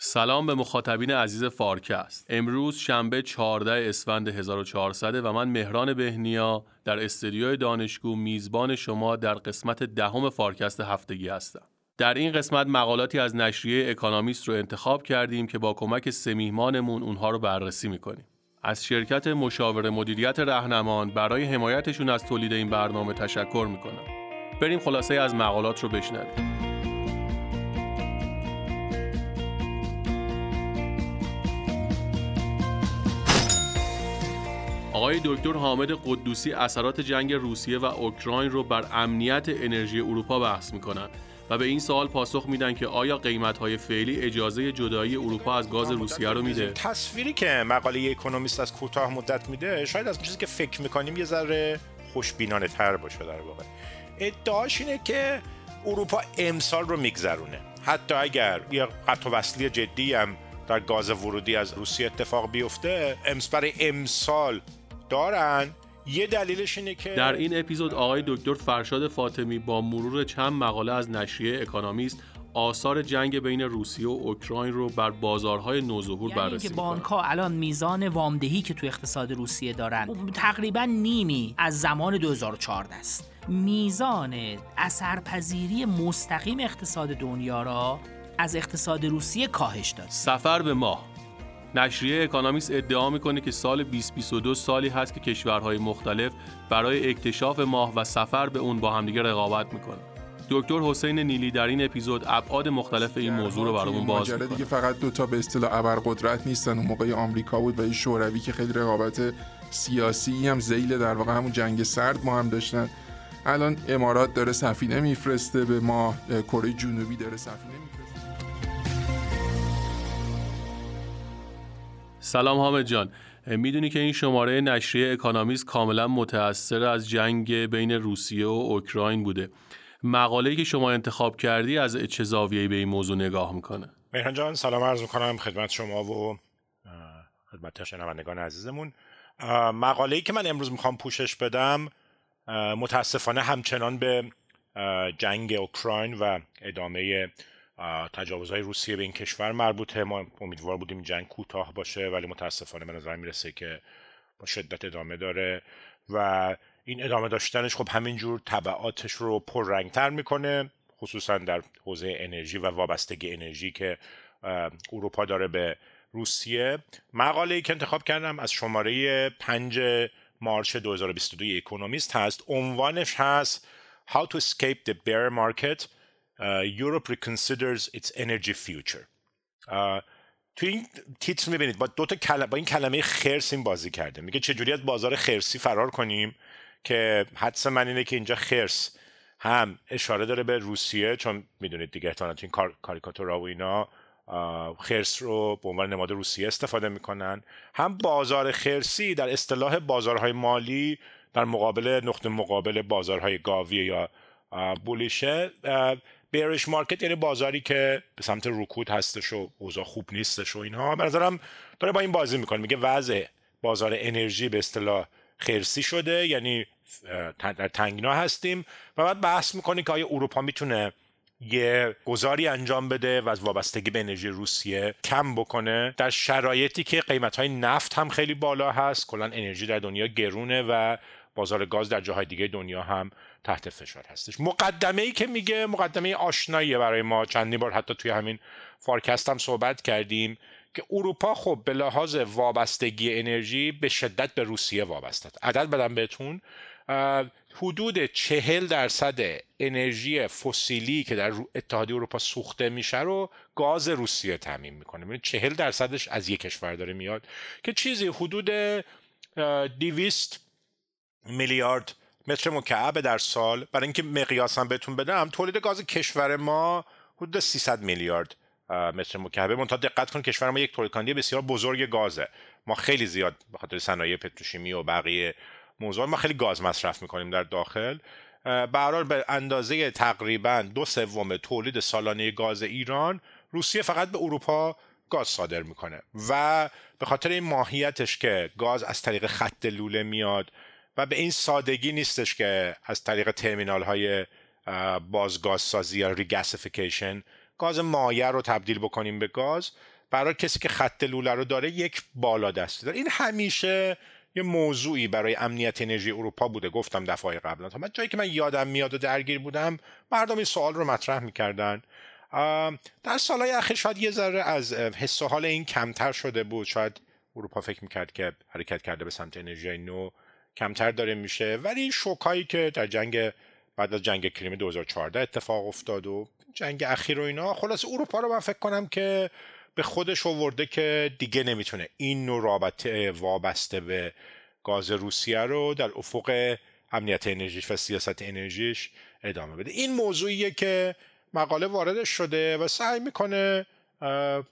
سلام به مخاطبین عزیز فارکست امروز شنبه 14 اسفند 1400 و من مهران بهنیا در استودیوی دانشگو میزبان شما در قسمت دهم فارکست هفتگی هستم. در این قسمت مقالاتی از نشریه Economist رو انتخاب کردیم که با کمک سمیهمانمون اونها رو بررسی می‌کنیم. از شرکت مشاور مدیریت رهنمان برای حمایتشون از تولید این برنامه تشکر می‌کنم. بریم خلاصه از مقالات رو بشنویم. آقای دکتر حامد قدوسی اثرات جنگ روسیه و اوکراین رو بر امنیت انرژی اروپا بحث می‌کنند و به این سوال پاسخ میدن که آیا قیمت فعلی اجازه جدایی اروپا از گاز روسیه رو میده؟ تصویری که مقاله اکونومیست از کوتاه مدت میده شاید از چیزی که فکر می‌کنیم یه ذره خوشبینانه تر باشه در واقع. ادعاش اینه که اروپا امسال رو میگذرونه. حتی اگر یه قطع وصلی جدی هم در گاز ورودی از روسیه اتفاق بیفته امس برای امسال دارن. یه دلیلش اینه که در این اپیزود آقای دکتر فرشاد فاطمی با مرور چند مقاله از نشریه اکانامیست آثار جنگ بین روسیه و اوکراین رو بر بازارهای نوظهور یعنی بررسی که بانک ها الان میزان وامدهی که تو اقتصاد روسیه دارن تقریبا نیمی از زمان 2014 است. میزان اثرپذیری مستقیم اقتصاد دنیا را از اقتصاد روسیه کاهش داد. سفر به ماه. نشریه اکانامیست ادعا می‌کنه که سال 2022 سالی هست که کشورهای مختلف برای اکتشاف ماه و سفر به اون با همدیگه رقابت می‌کنه دکتر حسین نیلی در این اپیزود ابعاد مختلف این موضوع رو برامون باز می‌کنه. دیگه فقط دوتا به اصطلاح ابرقدرت نیستن. اون موقع آمریکا بود و این شوروی که خیلی رقابت سیاسی هم زیل در واقع همون جنگ سرد ما هم داشتن. الان امارات داره سفینه میفرسته به ما کره جنوبی داره سفینه سلام حامد جان. می‌دونی که این شماره نشریه اکانامیست کاملا متأثر از جنگ بین روسیه و اوکراین بوده. مقاله‌ای که شما انتخاب کردی از چه زاویه‌ای به این موضوع نگاه می‌کنه. مهران جان سلام عرض می‌کنم خدمت شما و خدمت شنوندگان عزیزمون. مقاله‌ای که من امروز می‌خوام پوشش بدم متاسفانه همچنان به جنگ اوکراین و ادامه تجاوزهای روسیه به این کشور مربوطه. ما امیدوار بودیم جنگ کوتاه باشه ولی متاسفانه به نظر می‌رسه که با شدت ادامه داره و این ادامه داشتنش خب همینجور طبعاتش رو پررنگتر می‌کنه خصوصا در حوزه انرژی و وابستگی انرژی که اروپا داره به روسیه. مقاله ای که انتخاب کردم از شماره 5 مارچ 2022 اکونومیست هست. عنوانش هست How to escape the bear market. Europe reconsiders its energy future. تو این تیتر می‌بینید با دو تا با این کلمه خرس این بازی کرده. میگه چجوری از بازار خرسی فرار کنیم که حدس من اینه که اینجا خرس هم اشاره داره به روسیه چون می‌دونید دیگه احتمالا این کار... کاریکاتورا و اینا خرس رو به عنوان نماد روسیه استفاده می‌کنن. هم بازار خرسی در اصطلاح بازارهای مالی در مقابل نقطه مقابل بازارهای گاوی یا بولیشه بیرش مارکت یعنی بازاری که به سمت رکود هستش و اوضاع خوب نیستش و اینها. به نظرم داره با این بازی می‌کنه. میگه وضع بازار انرژی به اصطلاح خرسی شده یعنی در تنگنا هستیم. و بعد بحث می‌کنه که آیا اروپا می‌تونه یه گذاری انجام بده و از وابستگی به انرژی روسیه کم بکنه. در شرایطی که قیمت های نفت هم خیلی بالا هست. کلا انرژی در دنیا گرونه و بازار گاز در جاهای دیگه دنیا هم تحت فشار هستش. مقدمه ای که میگه مقدمه آشناییه برای ما. چندی بار حتی توی همین فارکست هم صحبت کردیم که اروپا خب به لحاظ وابستگی انرژی به شدت به روسیه وابسته. عدد بدم بهتون. حدود چهل درصد انرژی فسیلی که در اتحادیه اروپا سوخته میشه رو گاز روسیه تعمین می‌کنه. یعنی چهل درصدش از یک کشور داره میاد که چیزی حدود دیویست میلیارد متر مکعب در سال برای اینکه مقیاس هم بهتون بدم تولید گاز کشور ما حدود 300 میلیارد متر مکعب منتها دقت کن کشور ما یک تولید کننده بسیار بزرگ گازه. ما خیلی زیاد به خاطر صنایع پتروشیمی و بقیه موضوع ما خیلی گاز مصرف می‌کنیم در داخل. به به اندازه تقریبا دو سوم تولید سالانه گاز ایران روسیه فقط به اروپا گاز صادر می‌کنه. و به خاطر این ماهیتش که گاز از طریق خط لوله میاد و به این سادگی نیستش که از طریق ترمینال های بازگازسازی یا ریگاسیفیکیشن گاز مایع رو تبدیل بکنیم به گاز. برای کسی که خط لوله رو داره یک بالا دستی داره. این همیشه یه موضوعی برای امنیت انرژی اروپا بوده. گفتم دفعه قبلا تا من جایی که من یادم میاد و درگیر بودم مردم این سوال رو مطرح می‌کردن. در سالهای اخیر شاید یه ذره از حس حال این کمتر شده بود. شاید اروپا فکر می‌کرد که حرکت کرده به سمت انرژی نو. کمتر داره میشه. ولی شوکایی که در جنگ بعد از جنگ کریم 2014 اتفاق افتاد و جنگ اخیر و اینا خلاص اروپا رو من فکر کنم که به خودش آورده که دیگه نمی‌تونه. این نوع رابطه وابسته به گاز روسیه رو در افق امنیت انرژیش و سیاست انرژیش ادامه بده. این موضوعیه که مقاله واردش شده و سعی می‌کنه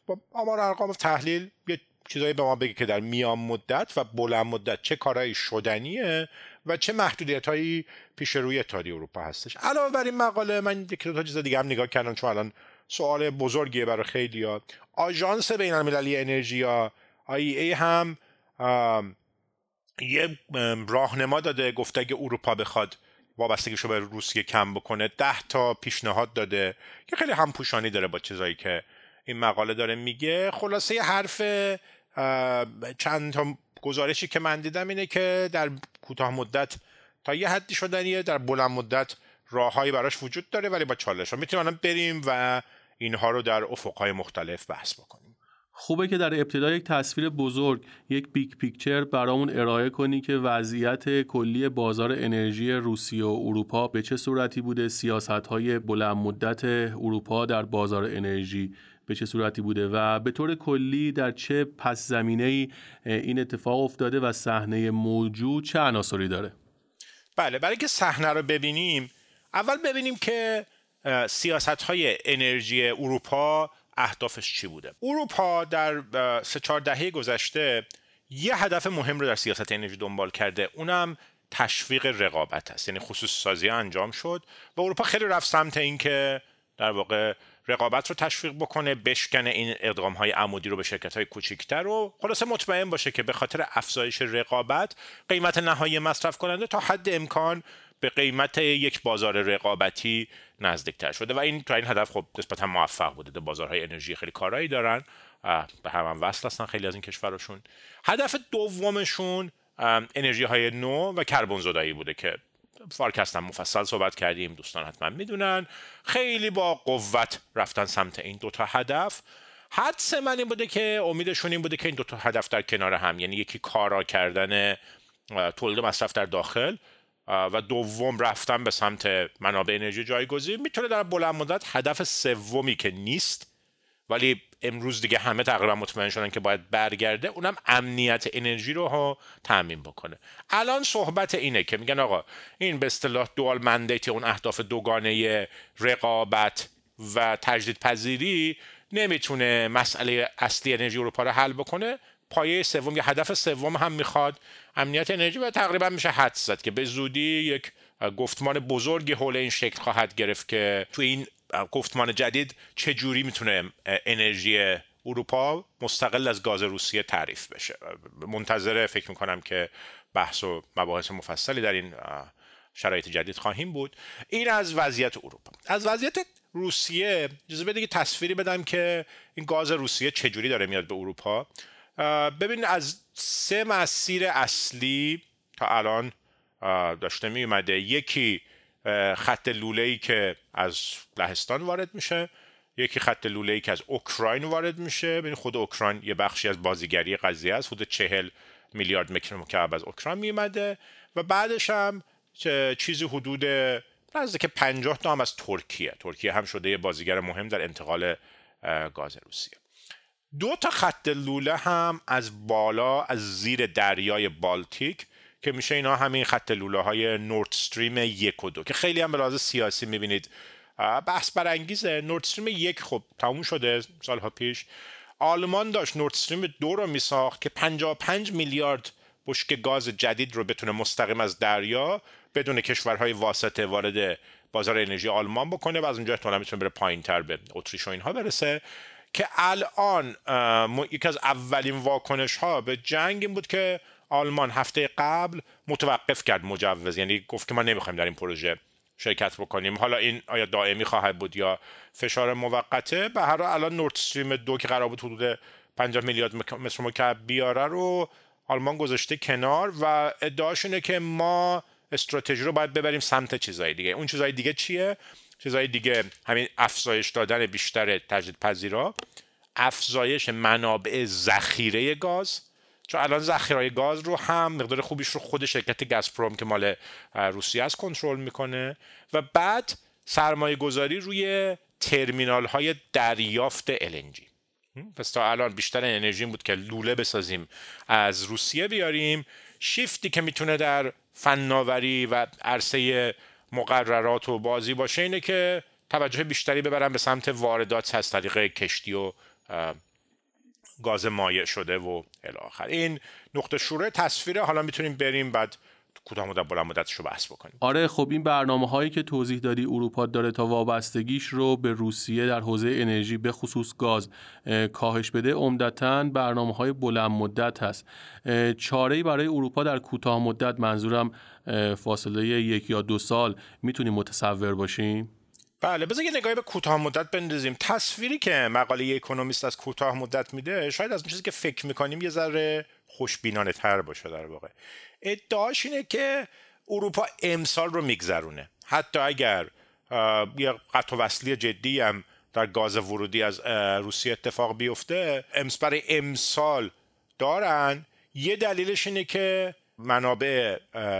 با آمار ارقام تحلیل یه چیزایی به ما بگه که در میان مدت و بلند مدت چه کارهایی شدنیه و چه محدودیت هایی پیش روی اتحادیه اروپا هستش. علاوه بر این مقاله من یک تا چیز دیگه هم نگاه کردم چون الان سوال بزرگیه برای خیلی ها. آژانس بین المللی انرژی یا ای هم یه راهنما داده گفته اگه اروپا بخواد وابستگیش رو به روسیه کم بکنه ده تا پیشنهاد داده که خیلی همپوشانی داره با چیزایی که این مقاله داره میگه. خلاصه حرف چند تا گزارشی که من دیدم اینه که در کوتاه مدت تا یه حدی شدنیه در بلند مدت راههایی براش وجود داره ولی با چالش. ها می‌تونیم بریم و اینها رو در افقهای مختلف بحث بکنیم. خوبه که در ابتدا یک تصویر بزرگ یک big picture برامون ارائه کنی که وضعیت کلی بازار انرژی روسیه و اروپا به چه صورتی بوده سیاست های بلند مدت اروپا در بازار انرژی به چه صورتی بوده و به طور کلی در چه پس زمینه این اتفاق افتاده و صحنه موجود چه عناصری داره؟ بله برای که صحنه رو ببینیم اول ببینیم که سیاست های انرژی اروپا اهدافش چی بوده. اروپا در سه چهار دهه گذشته یه هدف مهم رو در سیاست انرژی دنبال کرده. اونم تشویق رقابت است. یعنی خصوص سازی انجام شد و اروپا خیلی رفت سمت اینکه در واقع رقابت رو تشویق بکنه بشکنه این اقدام های عمودی رو به شرکت های کوچیکتر و خلاصه مطمئن باشه که به خاطر افزایش رقابت قیمت نهایی مصرف کننده تا حد امکان به قیمت یک بازار رقابتی نزدیکتر شده. و این تا این هدف خب نسبتا موفق بوده. ده بازارهای انرژی خیلی کارایی دارن. به هم, هم وصل هستن خیلی از این کشورشون. هدف دومشون انرژی های نو و کربن زدایی بوده که فارکست هم مفصل صحبت کردیم دوستان حتما می‌دونن. خیلی با قوت رفتن سمت این دوتا هدف. حدس من این بوده که امیدشون این بوده که این دوتا هدف در کنار هم یعنی یکی کارا کردن تولید مصرف در داخل و دوم رفتن به سمت منابع انرژی جایگزین. می‌تونه در بلند مدت هدف سومی که نیست ولی امروز دیگه همه تقریبا مطمئن شدن که باید برگرده. اونم امنیت انرژی رو ها تامین بکنه. الان صحبت اینه که میگن آقا این به اصطلاح دوال مندیت اون اهداف دوگانه رقابت و تجدید پذیری نمی‌تونه مسئله اصلی انرژی اروپا رو حل بکنه. پایه سوم یا هدف سوم هم می‌خواد امنیت انرژی و تقریبا میشه حد زد که به زودی یک گفتمان بزرگی حول این شکل خواهد گرفت که تو این گفتمان جدید چه جوری می‌تونه انرژی اروپا مستقل از گاز روسیه تعریف بشه؟ منتظره فکر می‌کنم که بحث و مباحث مفصلی در این شرایط جدید خواهیم بود. این از وضعیت اروپا. از وضعیت روسیه اجازه بده که تصویری بدم که این گاز روسیه چجوری داره میاد به اروپا. ببین از سه مسیر اصلی تا الان داشته می اومده یکی خط لوله ای که از لهستان وارد میشه. یکی خط لوله ای که از اوکراین وارد میشه. ببین خود اوکراین یه بخشی از بازیگری قضیه است. حدود چهل میلیارد متر مکعب از اوکراین میومده و بعدش هم چیزی حدود نزدیک 50 تا هم از ترکیه. ترکیه هم شده یه بازیگر مهم در انتقال گاز روسیه. دو تا خط لوله هم از بالا از زیر دریای بالتیک که میشه اینا همین خط لوله های نورد استریم یک و دو که خیلی هم به سیاسی می‌بینید. بحث برانگیزه. نورد استریم یک خب تموم شده سالها پیش. آلمان داشت نورد استریم دو رو میساخت که 55 میلیارد بشک گاز جدید رو بتونه مستقیم از دریا بدون کشورهای واسطه وارد بازار انرژی آلمان بکنه و از اونجا احتمالاً می‌تونه بره پایینتر به اتریش و اینها برسه. که الان یکی از اولین واکنش ها به جنگ این بود که آلمان هفته قبل متوقف کرد مجوز. یعنی گفت که ما نمی‌خوایم در این پروژه شرکت بکنیم. حالا این آیا دائمی خواهد بود یا فشار موقته؟ به هر الان نورد استریم دو که قرار بود حدود 50 میلیارد متر مکعب بیاره رو آلمان گذاشته کنار و ادعاش اینه که ما استراتژی رو باید ببریم سمت چیزهای دیگه. اون چیزهای دیگه چیه؟ چیزهای دیگه همین افزایش دادن بیشتر تجدید پذیرا افزایش منابع ذخیره گاز. چون الان ذخیره گاز رو هم مقدار خوبیش رو خود شرکت گازپروم که مال روسیه است کنترل می‌کنه. و بعد سرمایه گذاری روی ترمینال های دریافت LNG پس تا الان بیشتر انرژی بود که لوله بسازیم از روسیه بیاریم. شیفتی که می‌تونه در فناوری و عرصه مقررات و بازی باشه اینه که توجه بیشتری ببرن به سمت واردات از طریق کشتی و گاز مایع شده و الاخر این نقطه شروع تصویره. حالا می‌تونیم بریم بعد کوتاه مدت بلند مدتش رو بحث بکنیم. آره خب این برنامه هایی که توضیح دادی اروپا داره تا وابستگیش رو به روسیه در حوزه انرژی به خصوص گاز کاهش بده عمدتا برنامه های بلند مدت هست. چاره برای اروپا در کوتاه مدت منظورم فاصله یک یا دو سال می‌تونیم متصور باشیم؟ بله بذار یه نگاهی به کوتاه مدت بندازیم. تصویری که مقاله اکونومیست از کوتاه مدت میده شاید از اون چیزی که فکر می‌کنیم یه ذره خوشبینانه تر باشه در واقع. ادعاش اینه که اروپا امسال رو میگذرونه. حتی اگر یه قطع وصلی جدی هم در گاز ورودی از روسیه اتفاق بیفته امس برای امسال دارن. یه دلیلش اینه که منابع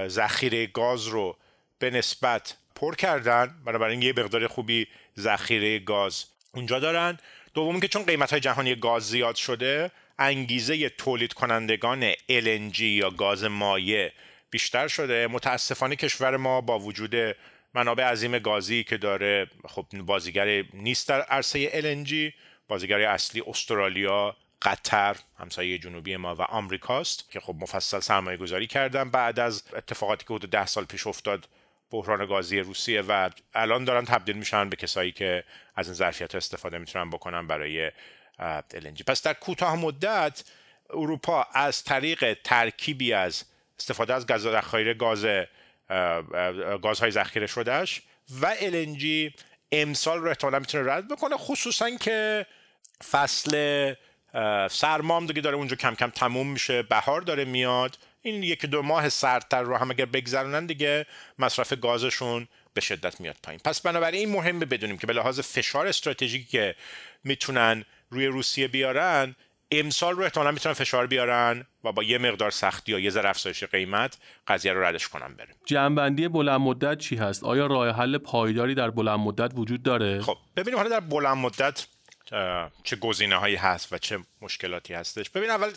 ذخیره گاز رو به نسبت پر کردن بنابراین یه مقدار خوبی ذخیره گاز اونجا دارن. دوم که چون قیمت های جهانی گاز زیاد شده انگیزه تولید کنندگان LNG یا گاز مایع بیشتر شده. متاسفانه کشور ما با وجود منابع عظیم گازی که داره خب بازیگر نیست در عرصه LNG بازیگر اصلی استرالیا قطر همسایه جنوبی ما و آمریکاست که خب مفصل سرمایه گذاری کردن. بعد از اتفاقاتی که حدود ده سال پیش افتاد بحران گازی روسیه و الان دارن تبدیل میشن به کسایی که از این ظرفیت استفاده می‌تونن بکنن برای LNG پس در کوتاه مدت اروپا از طریق ترکیبی از استفاده از گاز ذخایر گاز گازهای ذخیره شدهش و LNG امسال رو احتمالا می‌تونه رد بکنه خصوصا که فصل سرمام دیگه داره اونجا کم کم تموم میشه بهار داره میاد این یک دو ماه سردتر رو هم اگر بگذرونن دیگه مصرف گازشون به شدت میاد پایین. پس بنابراین این مهمه بدونیم که به لحاظ فشار استراتژیکی که می‌تونن روی روسیه بیارن امسال رو احتمالا می‌تونن فشار بیارن و با یه مقدار سختی یا یه ذره افزایش قیمت قضیه رو ردش کنن بریم. جنبندی بلند مدت چی هست؟ آیا راه حل پایداری در بلند مدت وجود داره؟ خب ببینیم حالا در بلند مدت چه گزینه هایی هست و چه مشکلاتی هستش. ببین اول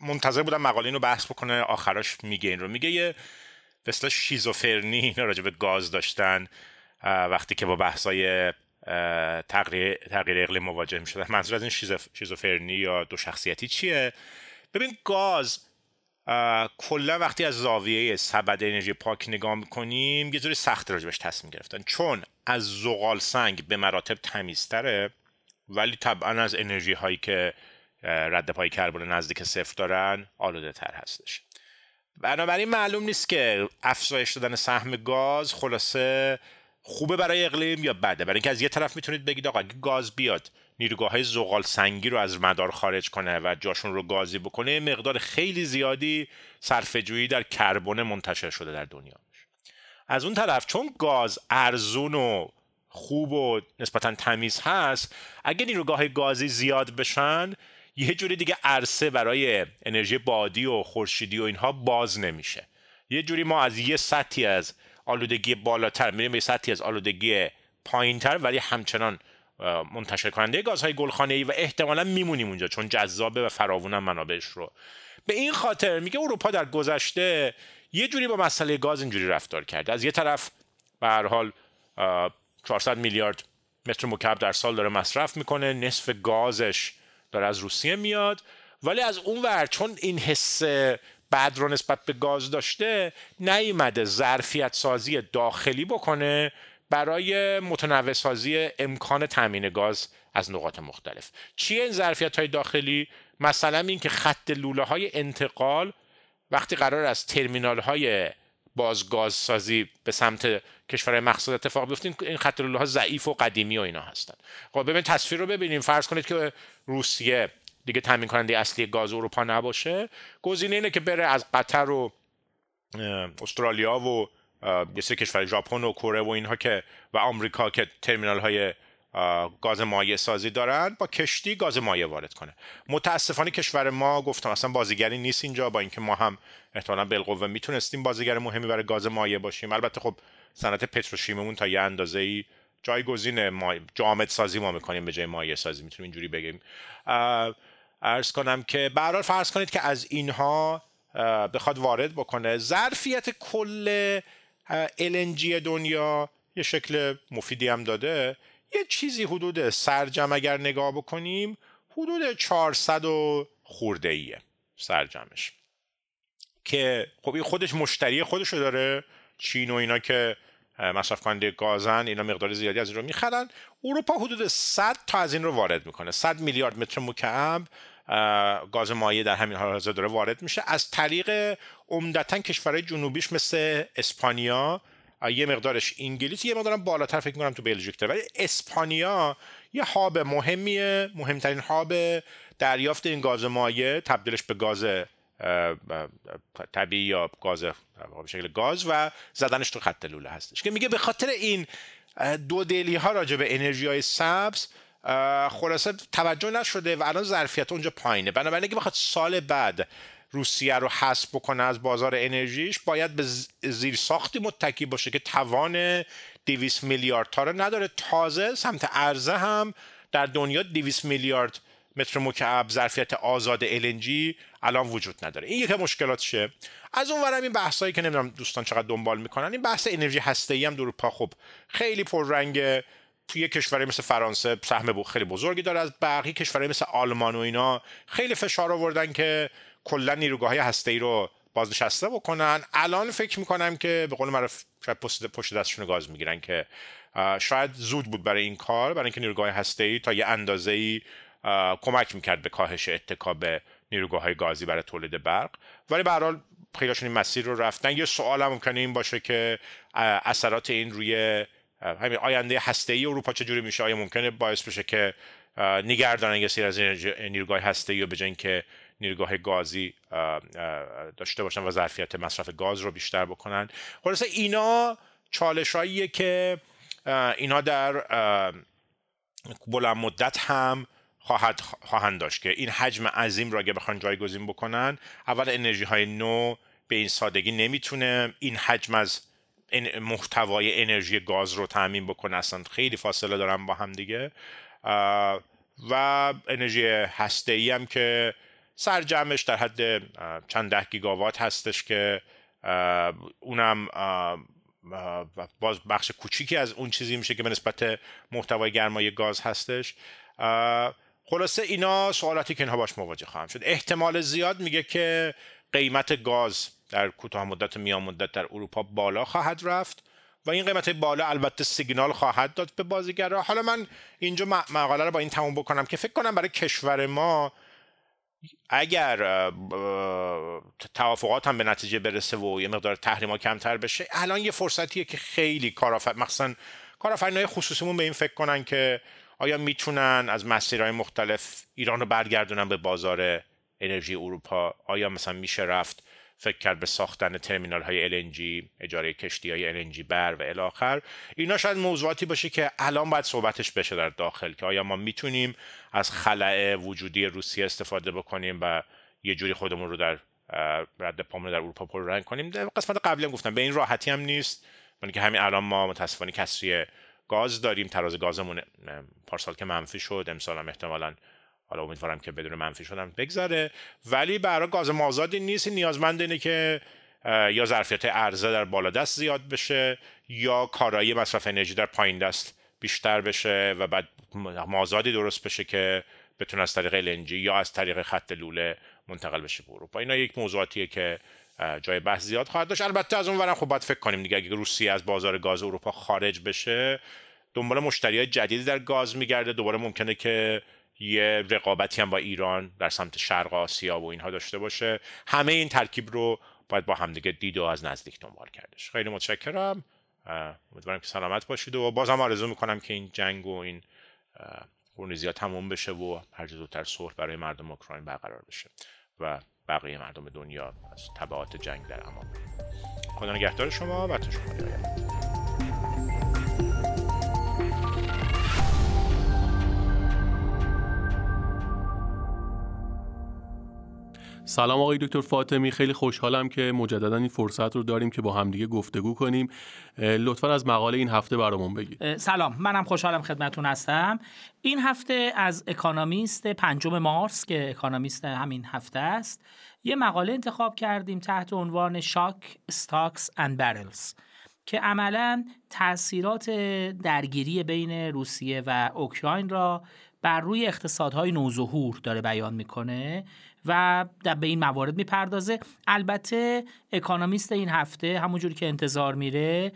منتظر بودم مقاله اینو بحث بکنه آخراش میگه این رو. میگه یه به شیزوفرنی راجع به گاز داشتن وقتی که با بحثای تغییر تغییر اقلیم مواجه می شدن منظور از این شیزوفرنی یا دو شخصیتی چیه؟ ببین گاز کلا وقتی از زاویه سبد انرژی پاک نگاه می‌کنیم یه جوری سخت راجبش تصمیم گرفتن. چون از زغال سنگ به مراتب تمیزتره ولی طبعا از انرژی هایی که رد پای کربن نزدیک صفر دارن آلوده تر هستش. بنابراین معلوم نیست که افزایش دادن سهم گاز خلاصه خوبه برای اقلیم یا بده. برای اینکه از یه طرف می‌تونید بگید آقا اگه گاز بیاد نیروگاه های زغال سنگی رو از مدار خارج کنه و جاشون رو گازی بکنه مقدار خیلی زیادی صرفه‌جویی در کربن منتشر شده در دنیا. از اون طرف چون گاز ارزون و خوب و نسبتا تمیز هست اگه نیروگاه گازی زیاد بشن یه جوری دیگه عرصه برای انرژی بادی و خورشیدی و اینها باز نمیشه. یه جوری ما از یه سطحی از آلودگی بالاتر میریم به سطحی از آلودگی پایینتر ولی همچنان منتشر کننده گازهای گلخانه ای و احتمالا میمونیم اونجا چون جذابه و فراوونم منابعش رو. به این خاطر میگه اروپا در گذشته یه جوری با مسئله گاز اینجوری رفتار کرده از یه طرف به هر حال 400 میلیارد متر مکعب در سال داره مصرف می‌کنه نصف گازش داره از روسیه میاد. ولی از اون ور چون این حس بعد رو نسبت به گاز داشته نیومده ظرفیت سازی داخلی بکنه برای متنوع سازی امکان تامین گاز از نقاط مختلف. چیه این ظرفیت های داخلی؟ مثلا اینکه خط لوله های انتقال وقتی قرار از ترمینال های باز گازسازی به سمت کشورهای مقصود اتفاق بیفته این خط ها ضعیف و قدیمی و اینا هستن. خب ببین تصویر رو ببینیم. فرض کنید که روسیه دیگه تامین کننده اصلی گاز اروپا نباشه. گزینه اینه که بره از قطر و استرالیا و یه سری کشور ژاپن و کره و اینها که و آمریکا که ترمینال های گاز مایع سازی دارن با کشتی گاز مایع وارد کنه. متاسفانه کشور ما گفتم اصلا بازیگری نیست اینجا با اینکه ما هم احتمالاً بالقوه می‌تونستیم بازیگر مهمی برای گاز مایع باشیم. البته خب صنعت پتروشیممون تا یه اندازه ای جایگزین ما جامد سازی ما می‌کنیم به جای مایع سازی می‌تونیم اینجوری بگیم. ارز کنم که به فرض کنید که از اینها بخواد وارد بکنه ظرفیت کل LNG دنیا یه شکل مفیدی هم داده. یه چیزی حدود سرجم اگر نگاه بکنیم حدود 400 و خورده ایه سرجمش. که خب این خودش مشتری خودشو داره چین و اینا که مصرف کننده گازن اینا مقدار زیادی از این رو می‌خرن. اروپا حدود 100 تا از این رو وارد می‌کنه. 100 میلیارد متر مکعب گاز مایع در همین حال حاضر داره وارد میشه. از طریق عمدتا کشورهای جنوبیش مثل اسپانیا یه مقدارش انگلیس یه مقدارم بالاتر فکر می‌کنم تو بلژیک داره ولی اسپانیا یه هاب مهمیه مهمترین هاب دریافت این گاز مایع تبدیلش به گاز طبیعی یا گاز به شکل گاز و زدنش تو خط لوله هستش. که میگه به خاطر این دو دلی ها راجع به انرژی های سبز خلاصه توجه نشده و الان ظرفیت اونجا پایینه. بنابراین اگه بخواد سال بعد روسیه رو حذف بکنه از بازار انرژیش باید به زیر ساختی متکی باشه که توان 200 میلیارد تا رو نداره. تازه سمت عرضه هم در دنیا 200 میلیارد متر مکعب ظرفیت آزاد LNG الان وجود نداره. این یکی مشکلاتشه. از اون ورم این بحثایی که نمی‌دونم دوستان چقدر دنبال می‌کنن این بحث انرژی هسته هم در اروپا خب خیلی پررنگ. توی کشوری مثل فرانسه سهم خیلی بزرگی داره از بقیه کشورهای مثل آلمان و اینا خیلی فشار آوردن که کلا نیروگاه هسته ای رو بازنشسته بکنن. الان فکر می‌کنم که به قول معروف شاید پشت, پشت دستشون گاز می‌گیرن که شاید زود بود برای این کار برای اینکه نیروگاه هسته ای تا یه اندازه ای کمک می‌کرد به کاهش اتکا به نیروگاه های گازی برای تولید برق. ولی به هر خیلیشون این مسیر رو رفتن. یه سوال هم ممکنه این باشه که اثرات این روی همین آینده هسته ای اروپا چجوری میشه؟ آیا ممکنه باعث بشه که نگردانن یه سری از نیروگاه هسته ای رو به که نیروگاه گازی داشته باشن و ظرفیت مصرف گاز رو بیشتر بکنن. خلاصه اینا چالشاییه که اینا در بلند مدت هم خواهد خواهند داشت که این حجم عظیم را اگه بخوان جایگزین بکنن اول انرژی های نو به این سادگی نمی‌تونه این حجم از محتوای انرژی گاز رو تامین بکنه. اصلا خیلی فاصله دارن با هم دیگه. و انرژی هسته ای هم که سرجمش در حد چند ده گیگاوات هستش که اونم باز بخش کوچیکی از اون چیزی میشه که به نسبت محتوای گرمای گاز هستش. خلاصه اینا سوالاتی که اینها باش مواجه خواهم شد. احتمال زیاد میگه که قیمت گاز در کوتاه مدت و میان مدت در اروپا بالا خواهد رفت و این قیمت بالا البته سیگنال خواهد داد به بازیگرها حالا من اینجا مقاله رو با این تموم بکنم که فکر کنم برای کشور ما اگر توافقات هم به نتیجه برسه و یه مقدار تحریما کمتر بشه الان یه فرصتیه که خیلی کارآفرین مخصوصا کارآفرینای خصوصیمون به این فکر کنن که آیا می‌تونن از مسیرهای مختلف ایران رو برگردونن به بازار انرژی اروپا؟ آیا مثلا میشه رفت فکر کرد به ساختن ترمینال های LNG اجاره کشتی های LNG بر و الاخر. اینا شاید موضوعاتی باشه که الان باید صحبتش بشه در داخل که آیا ما می‌تونیم از خلع وجودی روسیه استفاده بکنیم و یه جوری خودمون رو در رد پامون در اروپا پر رنگ کنیم؟ قسمت قبلی هم گفتم به این راحتی هم نیست. که همین الان ما متاسفانه کسری گاز داریم تراز گازمون پارسال که منفی شد امسال هم احتمالاً حالا امیدوارم که بدون منفی شدم بگذره. ولی برای گاز مازادی نیست. نیازمند اینه که یا ظرفیت عرضه در بالا دست زیاد بشه یا کارایی مصرف انرژی در پایین دست بیشتر بشه و بعد مازادی درست بشه که بتونه از طریق LNG یا از طریق خط لوله منتقل بشه به اروپا. اینا یک موضوعاتیه که جای بحث زیاد خواهد داشت. البته از اون ورم خب باید فکر کنیم دیگه. اگه روسیه از بازار گاز اروپا خارج بشه دنبال مشتری های جدیدی در گاز میگرده. دوباره ممکنه که یه رقابتی هم با ایران در سمت شرق آسیا و اینها داشته باشه. همه این ترکیب رو باید با همدیگه دید و از نزدیک دنبال کردش. خیلی متشکرم. امیدوارم که سلامت باشید و بازم آرزو می‌کنم که این جنگ و این خونریزی تموم بشه و هر زودتر صلح برای مردم اوکراین برقرار بشه و بقیه مردم دنیا از تبعات جنگ در امان خدا نگهدار شما و تا سلام آقای دکتر فاطمی خیلی خوشحالم که مجددا این فرصت رو داریم که با همدیگه گفتگو کنیم. لطفا از مقاله این هفته برامون بگید. سلام منم خوشحالم خدمتون هستم. این هفته از Economist پنجم مارس که Economist همین هفته است یه مقاله انتخاب کردیم تحت عنوان shock, stocks and barrels که عملا تاثیرات درگیری بین روسیه و اوکراین را بر روی اقتصادهای نوظهور داره بیان می‌کنه و به این موارد می‌پردازه. البته اکانومیست این هفته همونجوری که انتظار میره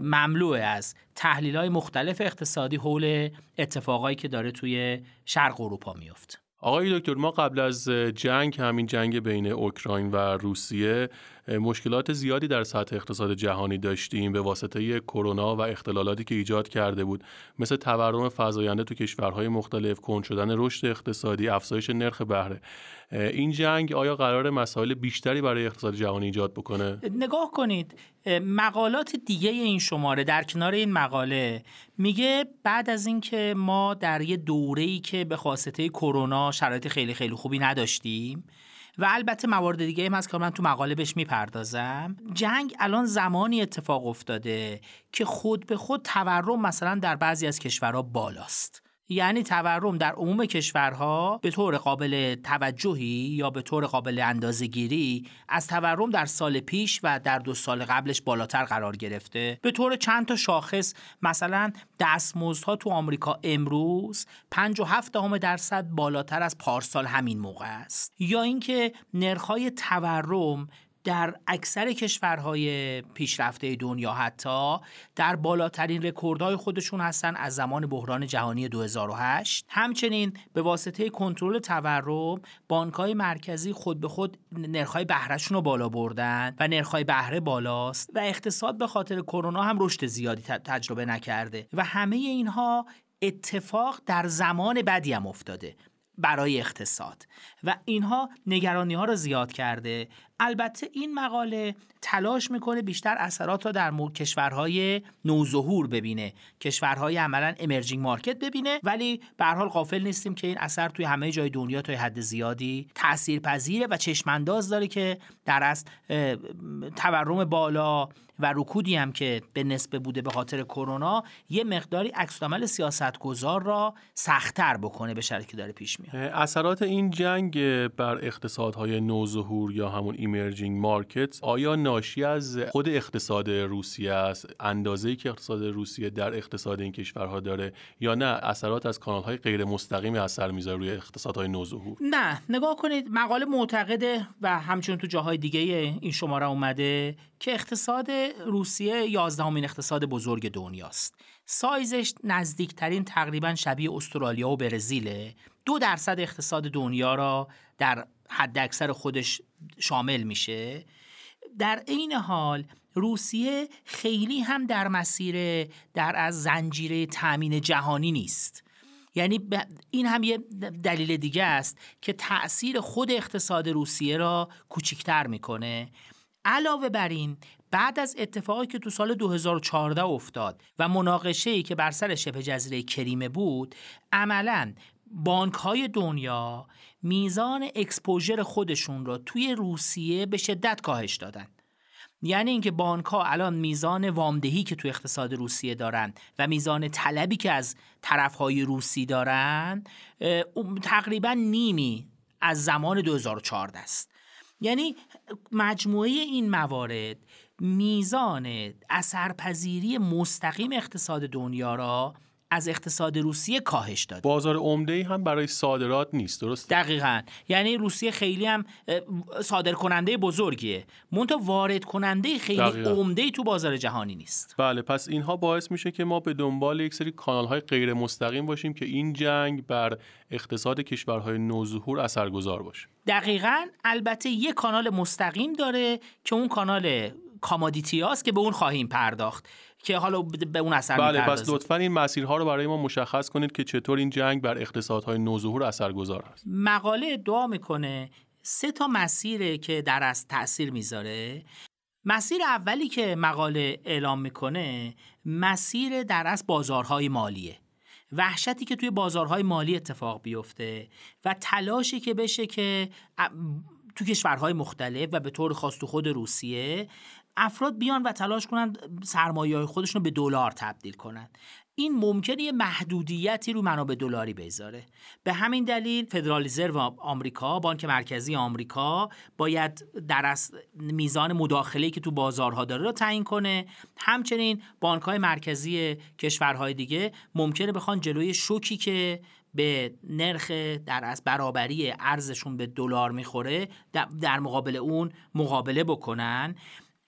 مملوع از تحلیل های مختلف اقتصادی حول اتفاقایی که داره توی شرق اروپا میفته آقای دکتر ما قبل از جنگ همین جنگ بین اوکراین و روسیه مشکلات زیادی در سطح اقتصاد جهانی داشتیم به واسطه کرونا و اختلالاتی که ایجاد کرده بود. مثل تورم فزاینده تو کشورهای مختلف کند شدن رشد اقتصادی افزایش نرخ بهره. این جنگ آیا قرار مسائل بیشتری برای اقتصاد جهانی ایجاد بکنه؟ نگاه کنید مقالات دیگه این شماره در کنار این مقاله میگه بعد از اینکه ما در یه دوره‌ای که به واسطه کرونا شرایط خیلی خیلی خوبی نداشتیم و البته موارد دیگه هم هست که من تو مقاله بهش می‌پردازم. جنگ الان زمانی اتفاق افتاده که خود به خود تورم مثلا در بعضی از کشورها بالاست. یعنی تورم در عموم کشورها به طور قابل توجهی یا به طور قابل اندازهگیری از تورم در سال پیش و در دو سال قبلش بالاتر قرار گرفته. به طور چند تا شاخص مثلا دستمزدها تو آمریکا امروز 57 دهم درصد بالاتر از پارسال همین موقع است. یا اینکه نرخ‌های تورم در اکثر کشورهای پیشرفته دنیا حتی در بالاترین رکوردهای خودشون هستن از زمان بحران جهانی 2008 همچنین به واسطه کنترل تورم بانکهای مرکزی خود به خود نرخ‌های بهرهشون رو بالا بردن و نرخ‌های بهره بالاست و اقتصاد به خاطر کرونا هم رشد زیادی تجربه نکرده و همه اینها اتفاق در زمان بدی هم افتاده برای اقتصاد و اینها نگرانی ها رو زیاد کرده البته این مقاله تلاش می‌کنه بیشتر اثرات را در کشورهای نوظهور ببینه. کشورهای عملا امرجینگ مارکت ببینه ولی به حال غافل نیستیم که این اثر توی همه جای دنیا تا حد زیادی تاثیر پذیره و چشمانداز داره که در از تورم بالا و رکودی هم که به نسبه بوده به خاطر کرونا یه مقداری عکسالعمل سیاستگزار را سختتر بکنه به شرطی که داره پیش میاد. اثرات این جنگ بر اقتصادهای نوظهور یا همون emerging market آیا ناشی از خود اقتصاد روسیه است؟ اندازه‌ای که اقتصاد روسیه در اقتصاد این کشورها داره یا نه؟ اثرات از کانال‌های غیر مستقیم اثر می‌ذاره روی اقتصادهای نوظهور؟ نه. نگاه کنید مقاله معتقده و همچنین تو جاهای دیگه این شماره اومده که اقتصاد روسیه یازدهمین اقتصاد بزرگ دنیاست. سایزش نزدیکترین تقریبا شبیه استرالیا و برزیله. دو درصد اقتصاد دنیا را در حد اکثر خودش شامل میشه. در عین حال روسیه خیلی هم در مسیر در از زنجیره تامین جهانی نیست. یعنی این هم یه دلیل دیگه است که تأثیر خود اقتصاد روسیه را کوچکتر می‌کنه. علاوه بر این بعد از اتفاقی که تو سال 2014 افتاد و مناقشه ای که بر سر شبه جزیره کریمه بود عملا بانک های دنیا میزان اکسپوژر خودشون رو توی روسیه به شدت کاهش دادن. یعنی اینکه بانک ها الان میزان وامدهی که توی اقتصاد روسیه دارن و میزان طلبی که از طرف های روسی دارن تقریبا نیمی از زمان 2014 است. یعنی مجموعه این موارد میزان اثرپذیری مستقیم اقتصاد دنیا را از اقتصاد روسیه کاهش داده. بازار عمده هم برای صادرات نیست درست دقیقا. یعنی روسیه خیلی هم صادر کننده بزرگیه. منتها وارد کننده خیلی عمده تو بازار جهانی نیست. بله پس اینها باعث میشه که ما به دنبال یک سری کانال های غیر مستقیم باشیم که این جنگ بر اقتصاد کشورهای نوظهور اثرگذار باشه. دقیقا. البته یک کانال مستقیم داره که اون کانال کامادیتی هاست که به اون خواهیم پرداخت. که حالا به اون اثر بله پس لطفا این مسیرها رو برای ما مشخص کنید که چطور این جنگ بر اقتصادهای نوظهور اثرگذار است. مقاله ادعا می‌کنه سه تا مسیره که در از تاثیر می‌ذاره. مسیر اولی که مقاله اعلام می‌کنه مسیر در از بازارهای مالیه. وحشتی که توی بازارهای مالی اتفاق بیفته و تلاشی که بشه که تو کشورهای مختلف و به طور خاص تو خود روسیه افراد بیان و تلاش کنند سرمایه خودشون رو به دلار تبدیل کنند این ممکنه یه محدودیتی رو منابع دلاری بذاره. به همین دلیل فدرال رزرو آمریکا بانک مرکزی آمریکا باید در میزان مداخله که تو بازارها داره رو تعیین کنه. همچنین بانک های مرکزی کشورهای دیگه ممکنه بخوان جلوی شوکی که به نرخ در از برابری ارزشون به دلار می‌خوره در مقابل اون مقابله بکنن.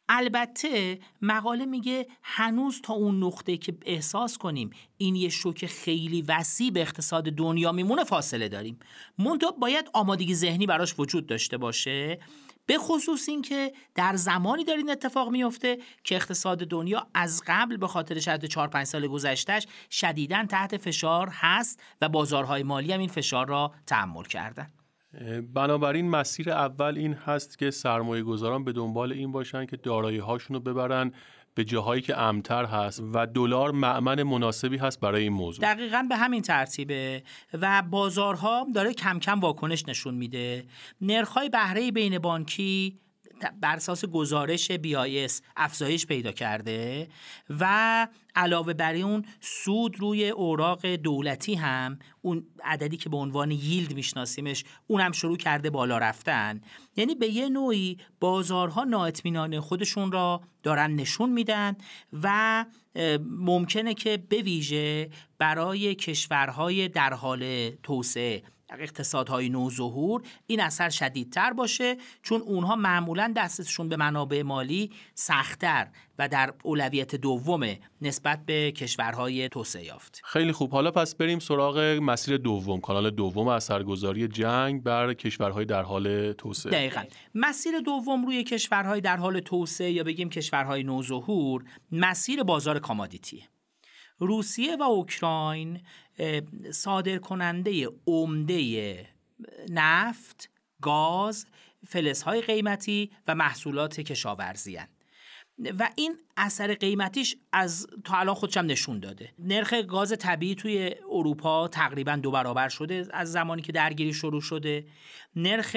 البته مقاله میگه هنوز تا اون نقطه که احساس کنیم این یه شوک خیلی وسیع به اقتصاد دنیا میمونه فاصله داریم. منتها باید آمادگی ذهنی براش وجود داشته باشه به خصوص اینکه در زمانی دارین اتفاق میفته که اقتصاد دنیا از قبل به خاطر شد 4 5 سال گذشتهش شدیدا تحت فشار هست و بازارهای مالی هم این فشار را تحمل کردن. بنابراین مسیر اول این هست که سرمایه گذاران به دنبال این باشن که دارایی هاشون رو ببرن به جاهایی که امتر هست و دلار معمن مناسبی هست برای این موضوع. دقیقا به همین ترتیبه و بازارها داره کم کم واکنش نشون میده. نرخ‌های بهره بین بانکی بر اساس گزارش BIS افزایش پیدا کرده و علاوه بر اون سود روی اوراق دولتی هم اون عددی که به عنوان ییلد میشناسیمش اونم شروع کرده بالا رفتن. یعنی به یه نوعی بازارها نااطمینان خودشون را دارن نشون میدن و ممکنه که به ویژه برای کشورهای در حال توسعه اقتصادهای نوظهور این اثر شدیدتر باشه چون اونها معمولا دستشون به منابع مالی سختتر و در اولویت دومه نسبت به کشورهای توسعه یافته خیلی خوب. حالا پس بریم سراغ مسیر دوم کانال دوم اثرگذاری جنگ بر کشورهای در حال توسعه. دقیقا. مسیر دوم روی کشورهای در حال توسعه یا بگیم کشورهای نوظهور مسیر بازار کامادیتیه. روسیه و اوکراین صادر کننده عمده نفت، گاز، فلزهای قیمتی و محصولات کشاورزی و این اثر قیمتیش از تا الان خودشم نشون داده. نرخ گاز طبیعی توی اروپا تقریبا دو برابر شده از زمانی که درگیری شروع شده. نرخ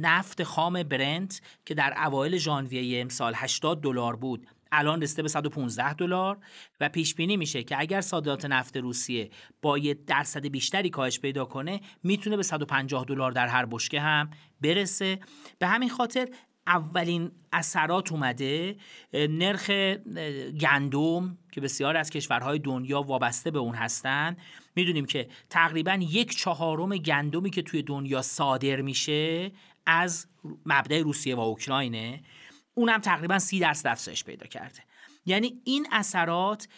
نفت خام برنت که در اوایل ژانویه امسال 80 دلار بود الان رسیده به 115 دلار و پیش بینی میشه که اگر صادرات نفت روسیه با یه درصد بیشتری کاهش پیدا کنه می‌تونه به 150 دلار در هر بشکه هم برسه. به همین خاطر اولین اثرات اومده نرخ گندم که بسیار از کشورهای دنیا وابسته به اون هستن. می‌دونیم که تقریبا یک چهارم گندمی که توی دنیا صادر میشه از مبدع روسیه و اوکراینه. اونم تقریبا سی درصد افزایش پیدا کرده. یعنی این اثرات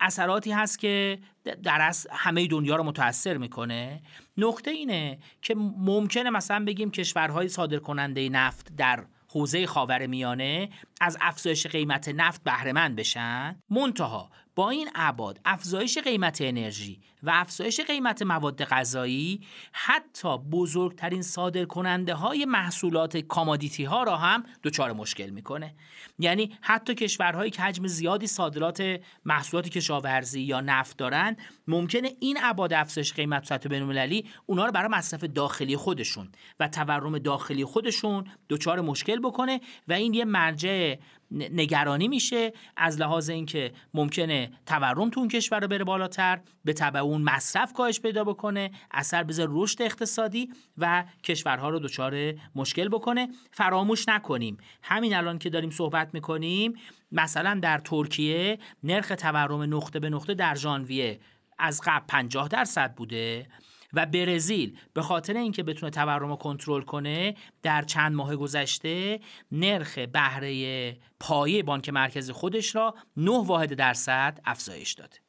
اثراتی هست که در از همه دنیا رو متاثر می‌کنه. نقطه اینه که ممکنه مثلا بگیم کشورهای صادر کننده نفت در حوزه خاور میانه از افزایش قیمت نفت بهرهمند بشن. منتها با این ابعاد افزایش قیمت انرژی و افزایش قیمت مواد غذایی حتی بزرگترین صادر کننده های محصولات کامادیتی ها را هم دچار مشکل می‌کنه. یعنی حتی کشورهایی که حجم زیادی صادرات محصولات کشاورزی یا نفت دارن ممکنه این ابعاد افزایش قیمت سطح بین‌المللی اونها رو برای مصرف داخلی خودشون و تورم داخلی خودشون دچار مشکل بکنه و این یه مرجع نگرانی میشه از لحاظ اینکه ممکنه تورم تو اون کشور رو بره بالاتر به تبع اون مصرف کاهش پیدا بکنه اثر بذاره رشد اقتصادی و کشورها رو دچار مشکل بکنه. فراموش نکنیم. همین الان که داریم صحبت می‌کنیم مثلا در ترکیه نرخ تورم نقطه به نقطه در ژانویه از قبل 50 درصد بوده و برزیل به خاطر اینکه بتونه تورم رو کنترل کنه در چند ماه گذشته نرخ بهره پایه بانک مرکزی خودش را 9 واحد درصد افزایش داده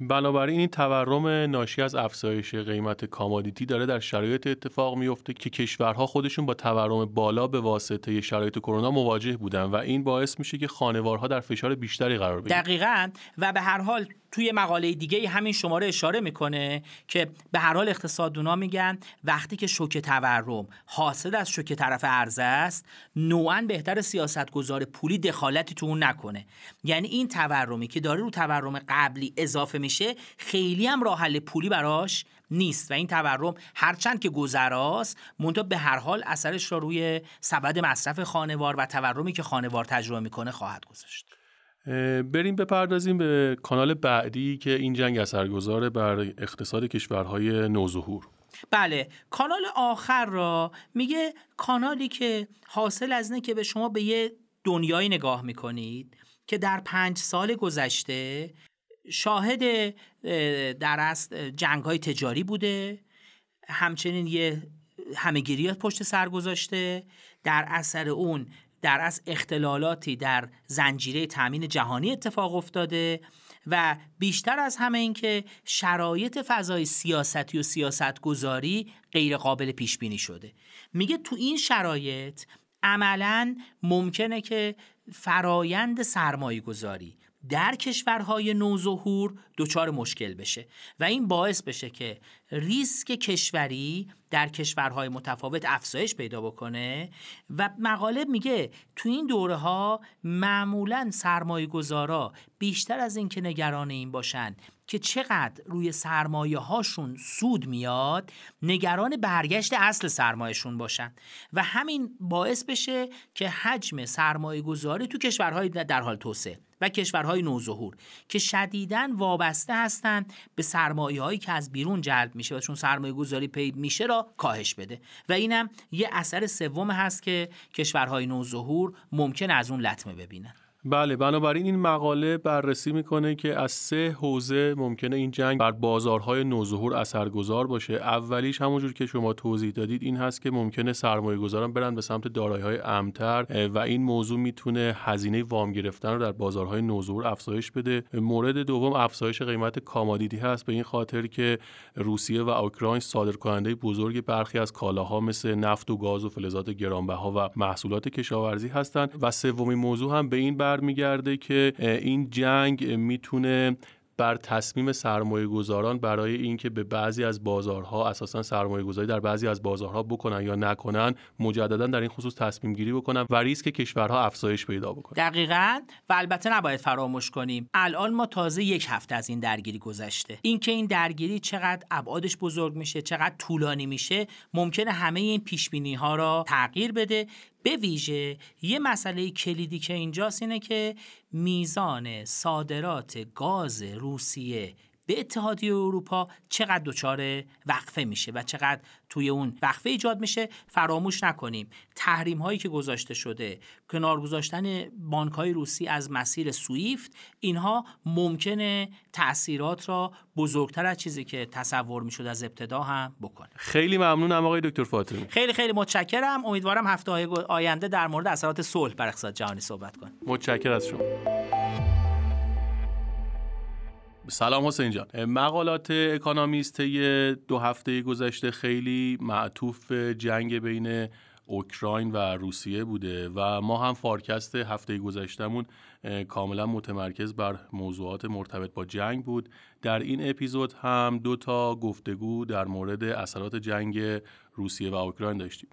بنابراین این تورم ناشی از افزایش قیمت کامادیتی داره در شرایط اتفاق میفته که کشورها خودشون با تورم بالا به واسطه شرایط کرونا مواجه بودن و این باعث میشه که خانوارها در فشار بیشتری قرار بگیرن. دقیقا. و به هر حال توی مقاله دیگه همین شماره اشاره می‌کنه که به هر حال اقتصاددونا میگن وقتی که شوک تورم حاصل از شوک طرف عرضه است نوعا بهتر سیاستگزار پولی دخالتی تو اون نکنه. یعنی این تورمی که داره رو تورم قبلی اضافه میشه خیلی هم راه حل پولی براش نیست و این تورم هرچند که گذراست منتها به هر حال اثرش را روی سبد مصرف خانوار و تورمی که خانوار تجربه می‌کنه خواهد گذاشت. بریم بپردازیم به کانال بعدی که این جنگ اثرگذاره بر اقتصاد کشورهای نوظهور. بله کانال آخر را میگه کانالی که حاصل از اینه که به شما به یه دنیایی نگاه می‌کنید که در پنج سال گذشته شاهد در است جنگ های تجاری بوده همچنین یه همهگیری پشت سر گذاشته در اثر اون در از اختلالاتی در زنجیره تامین جهانی اتفاق افتاده و بیشتر از همه این که شرایط فضای سیاستی و سیاست گذاری غیر قابل پیش بینی شده. میگه تو این شرایط عملا ممکنه که فرایند سرمایه گذاری در کشورهای نوظهور دچار مشکل بشه و این باعث بشه که ریسک کشوری در کشورهای متفاوت افزایش پیدا بکنه و مقاله میگه تو این دوره ها معمولا سرمایه گذارا بیشتر از اینکه نگران این باشن که چقدر روی سرمایه هاشون سود میاد نگران برگشت اصل سرمایهشون باشن. و همین باعث بشه که حجم سرمایه گذاری تو کشورهای در حال توسعه. و کشورهای نوظهور که شدیداً وابسته هستند به سرمایه هایی که از بیرون جلب میشه و چون سرمایه گذاری پید میشه را کاهش بده. و اینم یه اثر سوم هست که کشورهای نوظهور ممکن از اون لطمه ببینن. بله بنابراین این مقاله بررسی می‌کنه که از سه حوزه ممکنه این جنگ بر بازارهای نوظهور اثرگذار باشه. اولیش همونجور که شما توضیح دادید این هست که ممکنه سرمایه گذاران برن به سمت دارایی های امتر و این موضوع می‌تونه هزینه وام گرفتن رو در بازارهای نوظهور افزایش بده. مورد دوم افزایش قیمت commodity هست به این خاطر که روسیه و اوکراین صادرکننده بزرگ برخی از کالاها مثل نفت و گاز و فلزات گرانبها و محصولات کشاورزی هستند. و سومین موضوع هم به این برمیگرده که این جنگ می‌تونه بر تصمیم سرمایه گذاران برای اینکه به بعضی از بازارها اساسا سرمایه گذاری در بعضی از بازارها بکنن یا نکنن مجددا در این خصوص تصمیم گیری بکنن و ریسک کشورها افزایش پیدا بکنه. دقیقا و البته نباید فراموش کنیم. الان ما تازه یک هفته از این درگیری گذشته. اینکه این درگیری چقدر ابعادش بزرگ میشه چقدر طولانی میشه ممکنه همه این پیش ها را تغییر بده به ویژه یه مسئله کلیدی که اینجاست اینه که میزان صادرات گاز روسیه به اتحادیه اروپا چقدر دچار وقفه میشه و چقدر توی اون وقفه ایجاد میشه فراموش نکنیم. تحریم هایی که گذاشته شده کنار گذاشتن بانک های روسی از مسیر سویفت اینها ممکنه تاثیرات را بزرگتر از چیزی که تصور می‌شد از ابتدا هم بکنه. خیلی ممنونم آقای دکتر فاطمی. خیلی خیلی متشکرم. امیدوارم هفته های آینده در مورد اثرات صلح بر اقتصاد جهانی صحبت کنیم. متشکرم از شما. سلام حسین جان. مقالات اکانامیست دو هفته گذشته خیلی معطوف جنگ بین اوکراین و روسیه بوده و ما هم فارکست هفته گذشتهمون کاملا متمرکز بر موضوعات مرتبط با جنگ بود. در این اپیزود هم دو تا گفتگو در مورد اثرات جنگ روسیه و اوکراین داشتیم.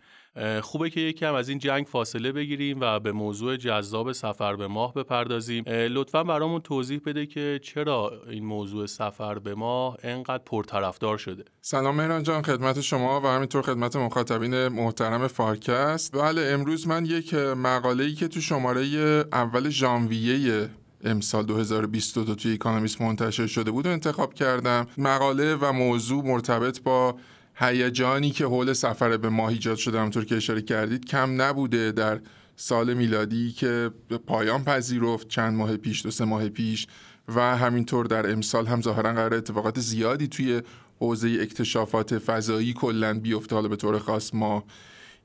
خوبه که یکم از این جنگ فاصله بگیریم و به موضوع جذاب سفر به ماه بپردازیم. لطفا برامون توضیح بده که چرا این موضوع سفر به ماه انقدر پرطرفدار شده. سلام مهران جان خدمت شما و همینطور خدمت مخاطبین محترم فارکست بله امروز من یک مقاله ای که تو شماره اول ژانویه امسال 2022 توی Economist منتشر شده بود و انتخاب کردم. مقاله و موضوع مرتبط با هیجانی که حول سفر به ماه ایجاد شده همونطور که اشاره کردید کم نبوده در سال میلادی که پایان پذیرفت چند ماه پیش دو سه ماه پیش و همینطور در امسال هم ظاهرا قرار اتفاقات زیادی توی حوزه اکتشافات فضایی کلا بیفته حالا به طور خاص ماه.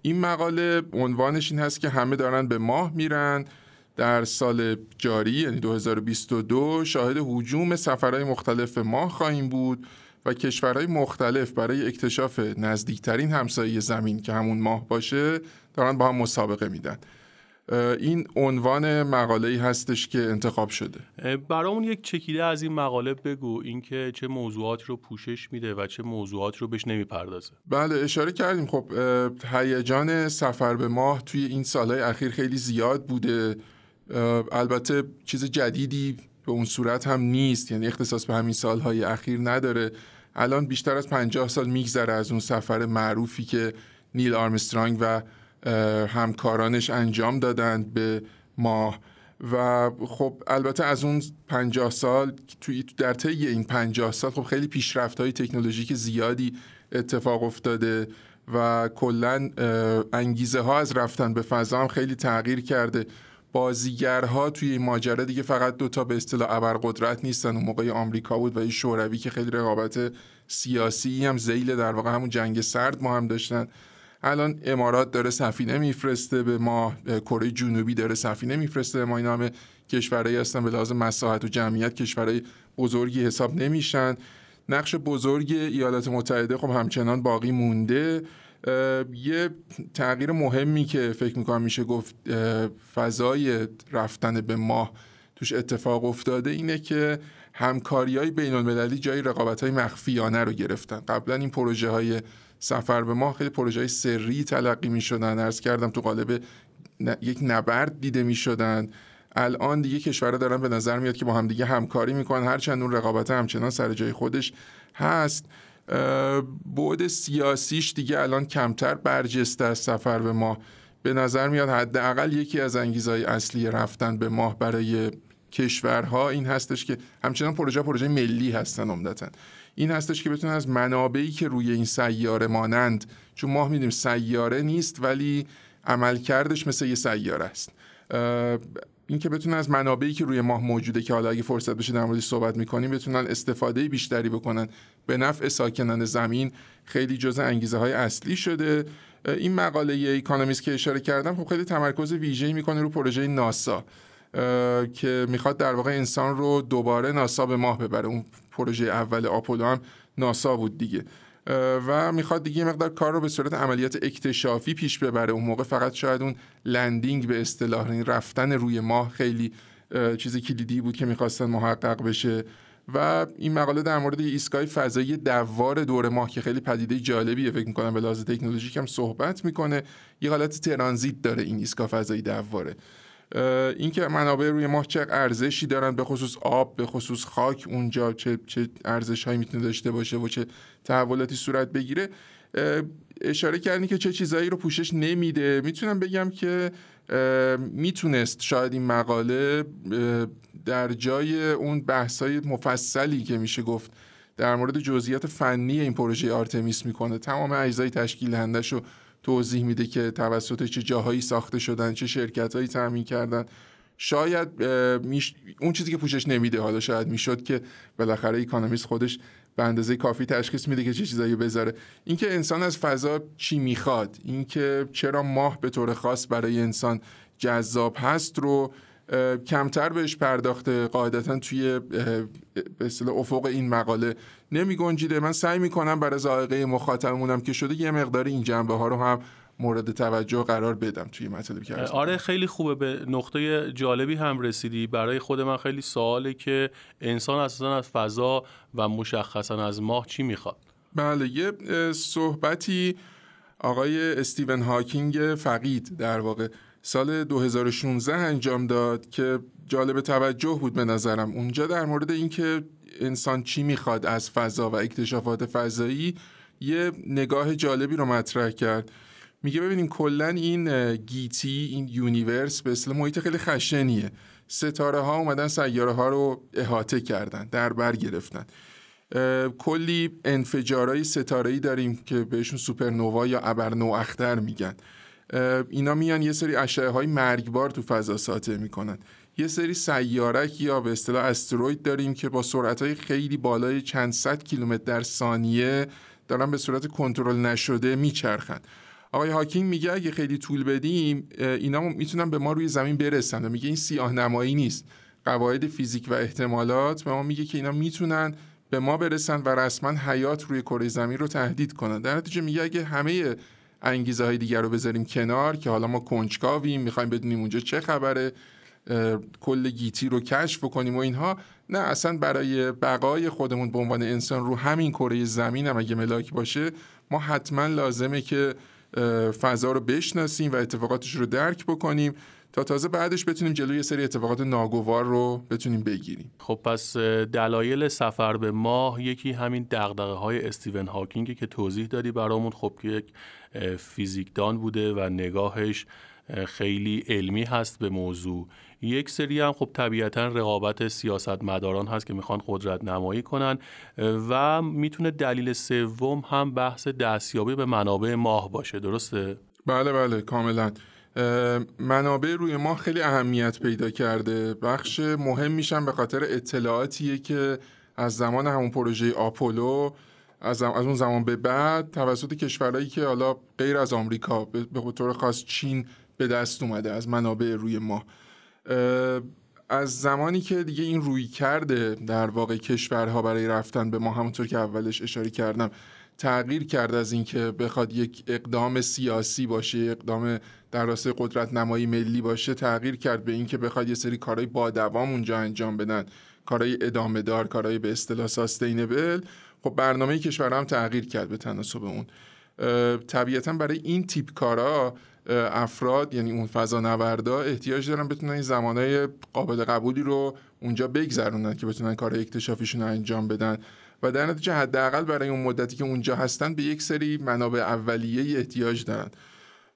این مقاله عنوانش این هست که همه دارن به ماه میرن. در سال جاری یعنی 2022 شاهد حجوم سفرهای مختلف ماه خواهیم بود. و کشورهای مختلف برای اکتشاف نزدیکترین همسایه زمین که همون ماه باشه دارن با هم مسابقه میدن. این عنوان مقاله ای هستش که انتخاب شده. برامون یک چکیده از این مقاله بگو اینکه چه موضوعات رو پوشش میده و چه موضوعات رو بهش نمی‌پردازه. بله اشاره کردیم. خب هیجان سفر به ماه توی این سالهای اخیر خیلی زیاد بوده. البته چیز جدیدی به اون صورت هم نیست. یعنی اختصاص به همین سالهای اخیر نداره. الان بیشتر از پنجاه سال میگذره از اون سفر معروفی که نیل آرمسترانگ و همکارانش انجام دادند به ماه. و خب البته از اون پنجاه سال توی در طی این پنجاه سال خب خیلی پیشرفت های تکنولوژیک زیادی اتفاق افتاده و کلا انگیزه ها از رفتن به فضا هم خیلی تغییر کرده. بازیگرها توی این ماجرا دیگه فقط دوتا به اصطلاح ابرقدرت نیستن. اون موقع آمریکا بود و این شوروی که خیلی رقابت سیاسی هم زیل در واقع همون جنگ سرد ما هم داشتن. الان امارات داره سفینه میفرسته به ما کره جنوبی داره سفینه میفرسته ما. این همه کشورهایی هستن به لحاظ مساحت و جمعیت کشورهای بزرگی حساب نمیشن. نقش بزرگ ایالات متحده خب همچنان باقی مونده. یه تغییر مهمی که فکر می‌کنم میشه گفت فضای رفتن به ماه توش اتفاق افتاده اینه که همکاری های بین المللی جای رقابت های مخفیانه رو گرفتن. قبلا این پروژه های سفر به ماه خیلی پروژه های سری تلقی می شدن ارز کردم تو قالب یک نبرد دیده می شدن الان دیگه کشورها دارن به نظر میاد که با هم دیگه همکاری می‌کنن. هرچند اون رقابت همچنان سر جای خودش هست. بعد سیاسیش دیگه الان کمتر برجسته از سفر به ماه. به نظر میاد حداقل یکی از انگیزهای اصلی رفتن به ماه برای کشورها این هستش که همچنان پروژه پروژه ملی هستن عمدتا. این هستش که بتونن از منابعی که روی این سیاره مانند چون ماه می‌دونیم سیاره نیست ولی عملکردش مثل یه سیاره است. این که بتونن از منابعی که روی ماه موجوده که حالا اگه فرصت بشه در موردش صحبت می‌کنیم بتونن استفاده بیشتری بکنن به نفع ساکنان زمین خیلی جز انگیزه های اصلی شده. این مقاله ایکانومیست که اشاره کردم خب خیلی تمرکز ویژه‌ای می‌کنه رو پروژه ناسا که می‌خواد در واقع انسان رو دوباره ناسا به ماه ببره. اون پروژه اول آپولو هم ناسا بود دیگه. و می‌خواد دیگه مقدار کار رو به صورت عملیات اکتشافی پیش ببره. اون موقع فقط شاید اون لندینگ به اصطلاح یعنی رفتن روی ماه خیلی چیز کلیدی بود که می‌خواستن محقق بشه. و این مقاله در مورد ایستگاه فضایی دوار دور ماه که خیلی پدیده جالبیه فکر می‌کنم به لحاظ تکنولوژیک هم صحبت می‌کنه. یه حالت ترانزیت داره این ایستگاه فضایی دواره. اینکه منابع روی ماه چه ارزشی دارن به خصوص آب به خصوص خاک اونجا چه چه ارزش هایی می‌تونه داشته باشه و چه تحولاتی صورت بگیره. اشاره کردین که چه چیزایی رو پوشش نمیده. می‌تونم بگم که می‌تونست شاید این مقاله در جای اون بحثای مفصلی که میشه گفت در مورد جزئیات فنی این پروژه آرتمیس می‌کنه تمام اجزای تشکیل دهندش رو توضیح میده که توسط چه جاهایی ساخته شدن چه شرکت هایی تامین کردن. شاید اون چیزی که پوشش نمیده حالا شاید می‌شد که بالاخره اکانومیست خودش به اندازه کافی تشخیص میده که چه چیزایی بذاره. اینکه انسان از فضا چی می‌خواد اینکه چرا ماه به طور خاص برای انسان جذاب هست رو کمتر بهش پرداخته قاعدتا توی به افق این مقاله نمی گنجیده من سعی می‌کنم برای زائقه مخاطبمونم که شده یه مقدار این جنبه ها رو هم مورد توجه قرار بدم توی مطلبی که آره خیلی خوبه. به نقطه جالبی هم رسیدی. برای خود من خیلی سواله که انسان اساسا از فضا و مشخصا از ماه چی می‌خواد؟ بله یه صحبتی آقای استیون هاکینگ فقید در واقع سال 2016 انجام داد که جالب توجه بود به نظرم. اونجا در مورد اینکه انسان چی می‌خواد از فضا و اکتشافات فضایی یه نگاه جالبی رو مطرح کرد. میگه ببینیم کلا این گیتی این universe به اصطلاح محیط خیلی خشنیه. ستاره ها اومدن سیاره ها رو احاطه کردن در بر گرفتن. کلی انفجارهای ستاره‌ای داریم که بهشون supernova یا ابرنواختر میگن. اینا میان یه سری اشعه های مرگبار تو فضا ساطع می‌کنن. یه سری سیارک یا به اصطلاح استروید داریم که با سرعت های خیلی بالای چند صد کیلومتر در ثانیه دارن به صورت کنترل نشده میچرخن. آقای هاکینگ میگه اگه خیلی طول بدیم اینا می‌تونن به ما روی زمین برسن. میگه این سیاه نمایی نیست. قواعد فیزیک و احتمالات به ما میگه که اینا می‌تونن به ما برسن و رسما حیات روی کره زمین رو تهدید کنن. در نتیجه میگه اگه همه انگیزه های دیگر رو بذاریم کنار که حالا ما کنجکاویم می‌خوایم بدونیم اونجا چه خبره کل گیتی رو کشف کنیم و اینها نه اصلا برای بقای خودمون به عنوان انسان رو همین کره زمین هم اگه ملاک باشه ما حتما لازمه که فضا رو بشناسیم و اتفاقاتش رو درک بکنیم تا تازه بعدش بتونیم جلوی سری اتفاقات ناگوار رو بتونیم بگیریم. خب پس دلایل سفر به ماه یکی همین دغدغه های استیون هاکینگ که توضیح دادی برامون. خب که یک فیزیکدان بوده و نگاهش خیلی علمی هست به موضوع یک سری هم خب طبیعتا رقابت سیاستمداران هست که می‌خوان قدرت نمایی کنن و می‌تونه دلیل سوم هم بحث دستیابی به منابع ماه باشه. درسته؟ بله بله کاملا. منابع روی ماه خیلی اهمیت پیدا کرده. بخش مهم میشن به خاطر اطلاعاتیه که از زمان همون پروژه آپولو از, از اون زمان به بعد توسط کشورهایی که حالا غیر از آمریکا به طور خاص چین به دست اومده از منابع روی ماه. از زمانی که دیگه این روی کرده در واقع کشورها برای رفتن به ما همونطور که اولش اشاره کردم تغییر کرد از اینکه بخواد یک اقدام سیاسی باشه اقدام در راستای قدرت نمایی ملی باشه تغییر کرد به اینکه بخواد یه سری کارهای با دوام اونجا انجام بدن. کارهای ادامه دار کارهای به اصطلاح ساستینبل خب برنامه کشور هم تغییر کرد به تناسب اون. طبیعتا برای این تیپ کارا افراد یعنی اون فضا نوردا احتیاج دارن بتونن این زمانهای قابل قبولی رو اونجا بگذرونن که بتونن کار اکتشافیشون رو انجام بدن. و در نتیجه حداقل برای اون مدتی که اونجا هستن به یک سری منابع اولیه احتیاج دارن.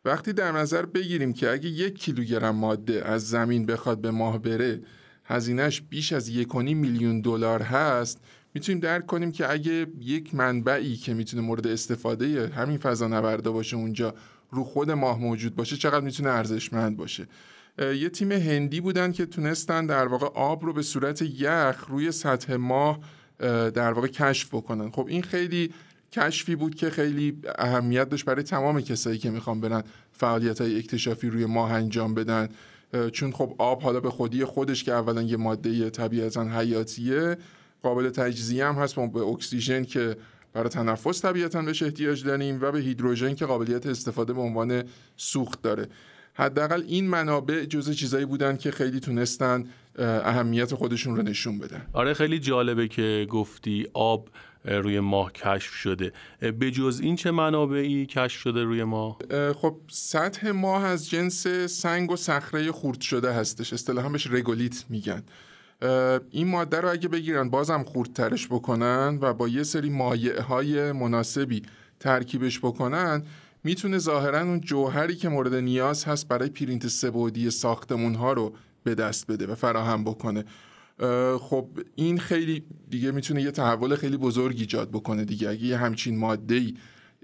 وقتی در نظر بگیریم که اگه یک کیلوگرم ماده از زمین بخواد به ماه بره هزینهش بیش از یک میلیون دلار هست می‌تونیم درک کنیم که اگه یک منبعی که می‌تونه مورد استفاده همین فضا نوردا باشه اونجا رو خود ماه موجود باشه چقدر می‌تونه ارزشمند باشه. یه تیم هندی بودن که تونستن در واقع آب رو به صورت یخ روی سطح ماه در واقع کشف بکنن. خب این خیلی کشفی بود که خیلی اهمیت داشت برای تمام کسایی که می‌خوان برن فعالیت های اکتشافی روی ماه انجام بدن. چون خب آب حالا به خودی خودش که اولا یه ماده طبیعتا حیاتیه قابل تجزیه هم هست به اکسیژن که برای تنفس طبیعتا بهش احتیاج داریم و به هیدروژن که قابلیت استفاده به عنوان سوخت داره. حداقل این منابع جزء چیزایی بودن که خیلی تونستن اهمیت خودشون رو نشون بدن. آره خیلی جالبه که گفتی آب روی ماه کشف شده. به جز این چه منابعی کشف شده روی ماه؟ خب سطح ماه از جنس سنگ و صخره خورد شده هستش. اصطلاحا بهش رگولیت میگن. این ماده رو اگه بگیرن بازم خوردترش بکنن و با یه سری مایع های مناسبی ترکیبش بکنن می‌تونه ظاهرا اون جوهری که مورد نیاز هست برای پرینت سبودی ساختمون ها رو به دست بده و فراهم بکنه. خب این خیلی دیگه می‌تونه یه تحول خیلی بزرگ ایجاد بکنه دیگه. اگه یه همچین ماده ای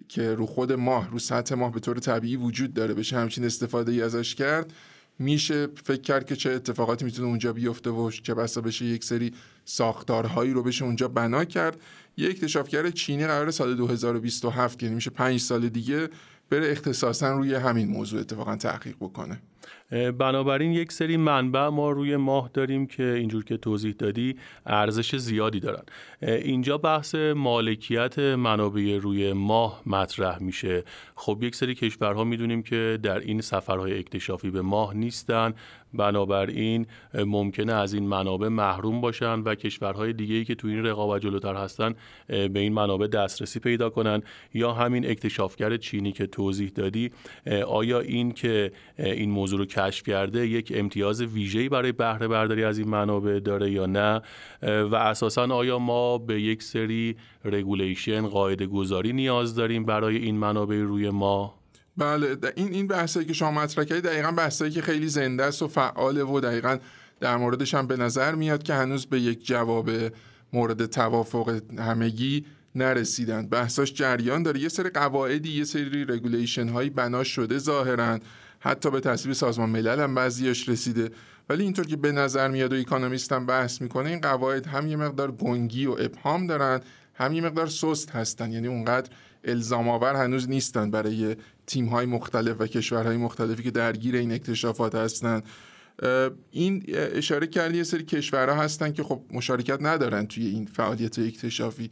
که رو خود ماه رو سطح ماه به طور طبیعی وجود داره بشه همچین استفاده ای ازش کرد میشه فکر کرد که چه اتفاقاتی می‌تونه اونجا بیفته و چه بسا بشه یک سری ساختارهایی رو بشه اونجا بنا کرد. یک اکتشافگر چینی قرار سال 2027 یعنی میشه پنج سال دیگه بره اختصاصا روی همین موضوع اتفاقا تحقیق بکنه. بنابراین یک سری منبع ما روی ماه داریم که اینجور که توضیح دادی ارزش زیادی دارن. اینجا بحث مالکیت منابع روی ماه مطرح میشه. خب یک سری کشورها می‌دونیم که در این سفرهای اکتشافی به ماه نیستن. بنابراین ممکنه از این منابع محروم باشن و کشورهای دیگه که تو این رقابت جلوتر هستن به این منابع دسترسی پیدا کنن. یا همین اکتشافگر چینی که توضیح دادی آیا این که این موضوع رو کشف کرده یک امتیاز ویژه‌ای برای بهره برداری از این منابع داره یا نه؟ و اساسا آیا ما به یک سری regulation قاعده گذاری نیاز داریم برای این منابع روی ماه؟ بله این این بحثایی که شما مطرح کردید دقیقا بحثایی که خیلی زنده است و فعاله و دقیقا در موردش هم به نظر میاد که هنوز به یک جواب مورد توافق همگی نرسیدن بحثاش جریان داره. یه سری قواعدی یه سری regulation هایی بنا شده ظاهرا. حتی به تصویب سازمان ملل هم بعضیاش رسیده. ولی اینطور که به نظر میاد و اکانومیست هم بحث می‌کنه این قواعد هم یه مقدار گنگی و ابهام دارن هم یه مقدار سست هستن. یعنی اونقدر الزام آور هنوز نیستن برای تیم های مختلف و کشورهای مختلفی که درگیر این اکتشافات هستن. این اشاره کردی یه سری کشورها هستن که خب مشارکت ندارن توی این فعالیت اکتشافی.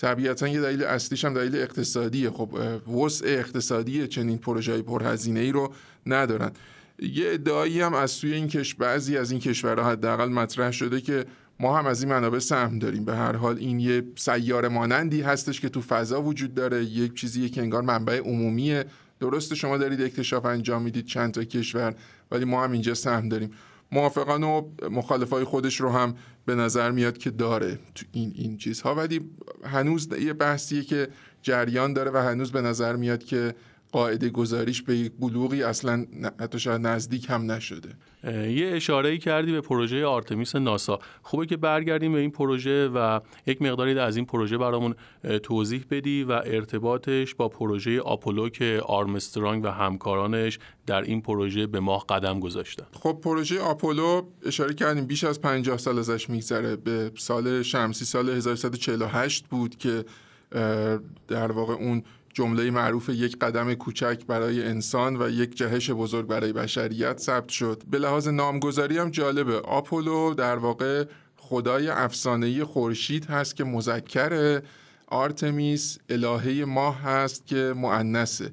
طبیعتا یه دلیل اصلیش هم دلیل اقتصادیه. خب وسع اقتصادی چنین پروژه های پرهزینه ای رو ندارن. یه ادعایی هم از سوی این کش بعضی از این کشورها حداقل مطرح شده که ما هم از این منابع سهم داریم. به هر حال این یه سیاره مانندی هستش که تو فضا وجود داره. یک چیزی که انگار منبع عمومیه. درسته شما دارید اکتشاف انجام می‌دید چند تا کشور ولی ما هم اینجا سهم داریم. موافقان و مخالفای خودش رو هم به نظر میاد که داره تو این این چیزها. ولی هنوز یه بحثیه که جریان داره و هنوز به نظر میاد که قاعده گذاریش به یک بلوغی اصلا حتی شاید نزدیک هم نشده. یه اشاره ای کردی به پروژه آرتمیس ناسا. خوبه که برگردیم به این پروژه و یک مقداری از این پروژه برامون توضیح بدی و ارتباطش با پروژه آپولو که آرمسترانگ و همکارانش در این پروژه به ماه قدم گذاشتن. خب پروژه آپولو اشاره کردیم بیش از 50 سال ازش میگذره. به سال شمسی سال 1148 بود که در واقع اون جمله معروف یک قدم کوچک برای انسان و یک جهش بزرگ برای بشریت ثبت شد. به لحاظ نامگذاری هم جالبه. آپولو در واقع خدای افسانه‌ای خورشید هست که مذکر آرتمیس الهه ماه هست که مؤنثه.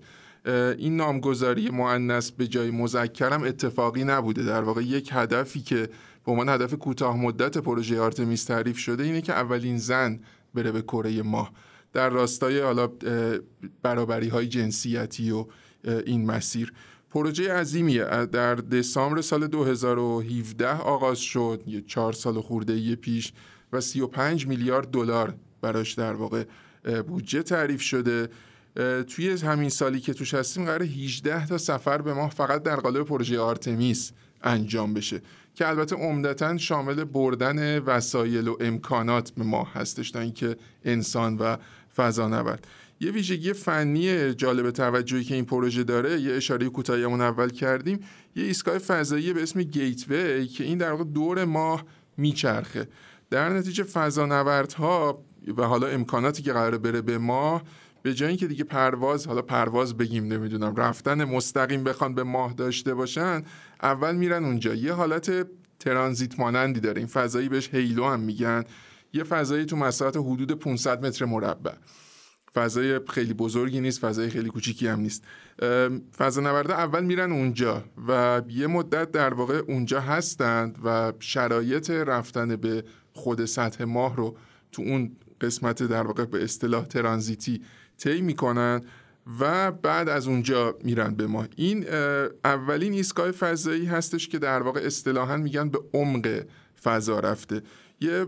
این نامگذاری مؤنث به جای مذکرم اتفاقی نبوده. در واقع یک هدفی که به عنوان هدف کوتاه مدت پروژه آرتمیس تعریف شده اینه که اولین زن بره به کره ماه. در راستای حالا برابری های جنسیتی و این مسیر. پروژه عظیمیه. در دسامبر سال 2017 آغاز شد. یه چهار سال خورده یه پیش و 35 میلیارد دلار براش در واقع بودجه تعریف شده. توی همین سالی که توش هستیم قرار 18 تا سفر به ماه فقط در قالب پروژه آرتمیس انجام بشه که البته عمدتا شامل بردن وسایل و امکانات به ماه هستش تا اینکه انسان و فضا نورد یه ویژگی فنی جالب توجهی که این پروژه داره یه اشاره کوتاهیمون اول کردیم یه ایستگاه فضایی به اسم گیتوی که این در واقع دور ماه میچرخه. در نتیجه فضانوردها و حالا امکاناتی که قراره بره به ماه به جای اینکه دیگه پرواز حالا پرواز بگیم نمی‌دونم رفتن مستقیم بخوان به ماه داشته باشن اول میرن اونجا. یه حالت ترانزیت مانندی داره. این فضایی بهش هیلو هم میگن. یه فضایی تو مساحت حدود 500 متر مربع. فضای خیلی بزرگی نیست فضای خیلی کوچیکی هم نیست. فضا نورده اول میرن اونجا و یه مدت در واقع اونجا هستند و شرایط رفتن به خود سطح ماه رو تو اون قسمت در واقع به اصطلاح ترانزیتی طی می‌کنن و بعد از اونجا میرن به ماه. این اولین ایستگاه فضایی هستش که در واقع اصطلاحا میگن به عمق فضا رفته. یه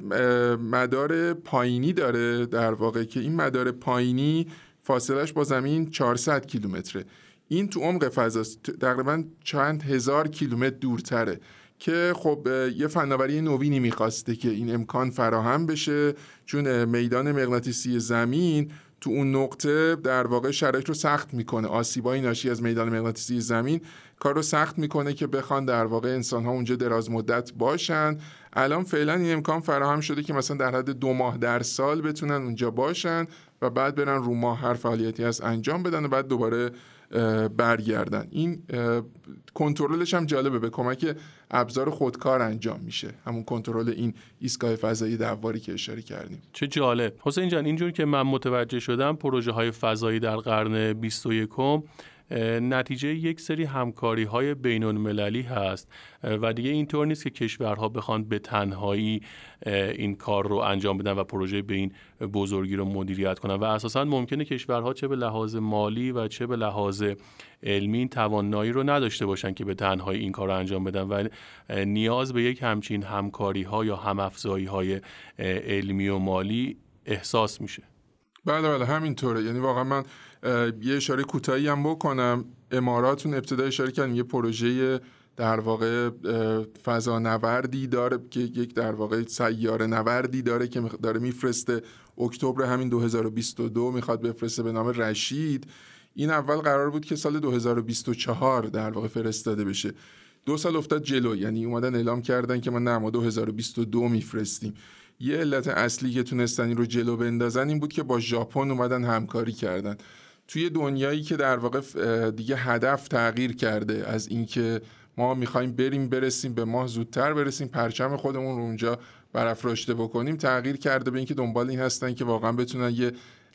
مدار پایینی داره در واقع که این مدار پایینی فاصلش با زمین 400 کیلومتره. این تو عمق فضا تقریبا چند هزار کیلومتر دورتره که خب یه فناوری نوینی می‌خواسته که این امکان فراهم بشه. چون میدان مغناطیسی زمین تو اون نقطه در واقع شرایط رو سخت می‌کنه. آسیبای ناشی از میدان مغناطیسی زمین کار رو سخت می‌کنه که بخوان در واقع انسان ها اونجا دراز مدت باشن. الان فعلا این امکان فراهم شده که مثلا در حد دو ماه در سال بتونن اونجا باشن و بعد برن رو ماه هر فعالیتی از انجام بدن و بعد دوباره برگردن. این کنترلش هم جالبه. به کمک ابزار خودکار انجام میشه. همون کنترل این ایستگاه فضایی دواری که اشاره کردیم. چه جالب. حسین جان اینجور که من متوجه شدم پروژه های فضایی در قرن 21 نتیجه یک سری همکاری های بین المللی هست و دیگه اینطور نیست که کشورها بخوان به تنهایی این کار رو انجام بدن و پروژه به این بزرگی رو مدیریت کنن. و اساسا ممکنه کشورها چه به لحاظ مالی و چه به لحاظ علمی توانایی رو نداشته باشن که به تنهایی این کار رو انجام بدن. و نیاز به یک همچین همکاری ها یا همافزایی های علمی و مالی احساس میشه. بله بله همینطوره. یعنی واقعا من یه اشاره کوتاهی هم بکنم. اماراتون ابتدا اشاره کردن یه پروژه در واقع فضا نوردی داره که یک در واقع سیاره نوردی داره که داره میفرسته. اکتبر همین 2022 می‌خواد بفرسته به نام رشید. این اول قرار بود که سال 2024 در واقع فرستاده بشه. دو سال افتاد جلو یعنی اومدن اعلام کردن که ما نه ما 2022 میفرستیم. یه علت اصلی که تونستن این رو جلو بندازن این بود که با ژاپن اومدن همکاری کردن. توی دنیایی که در واقع دیگه هدف تغییر کرده از اینکه ما می‌خوایم بریم برسیم به ماه زودتر برسیم پرچم خودمون رو اونجا برافراشته بکنیم تغییر کرده به اینکه دنبال این هستن که واقعا بتونن یه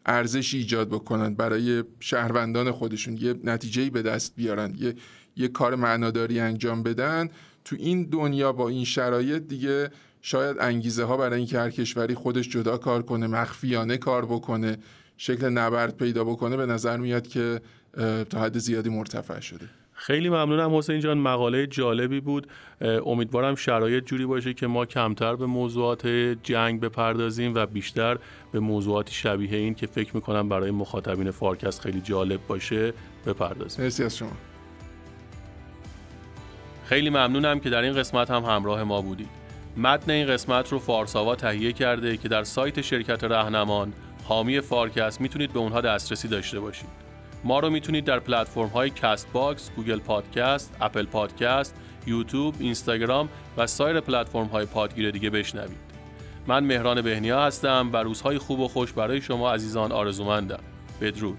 ارزش ایجاد بکنن برای شهروندان خودشون یه نتیجهی به دست بیارن یه یه کار معناداری انجام بدن. تو این دنیا با این شرایط دیگه شاید انگیزه ها برای اینکه هر کشوری خودش جدا کار کنه مخفیانه کار بکنه. شکل نبرد پیدا بکنه به نظر میاد که تا حد زیادی مرتفع شده. خیلی ممنونم حسین جان. مقاله جالبی بود. امیدوارم شرایط جوری باشه که ما کمتر به موضوعات جنگ بپردازیم و بیشتر به موضوعاتی شبیه این که فکر می‌کنم برای مخاطبین فارکست خیلی جالب باشه بپردازیم. مرسی از شما. خیلی ممنونم که در این قسمت هم همراه ما بودید. متن این قسمت رو فارساوا تهیه کرده که در سایت شرکت رهنمان حامی فارکست می‌تونید به اونها دسترسی داشته باشید ما رو می‌تونید در پلتفرم های Castbox، Google Podcast، Apple Podcast، یوتیوب، اینستاگرام و سایر پلتفرم های پادگیر دیگه بشنوید. من مهران بهنیا هستم و روزهای خوب و خوش برای شما عزیزان آرزومندم. بدرود.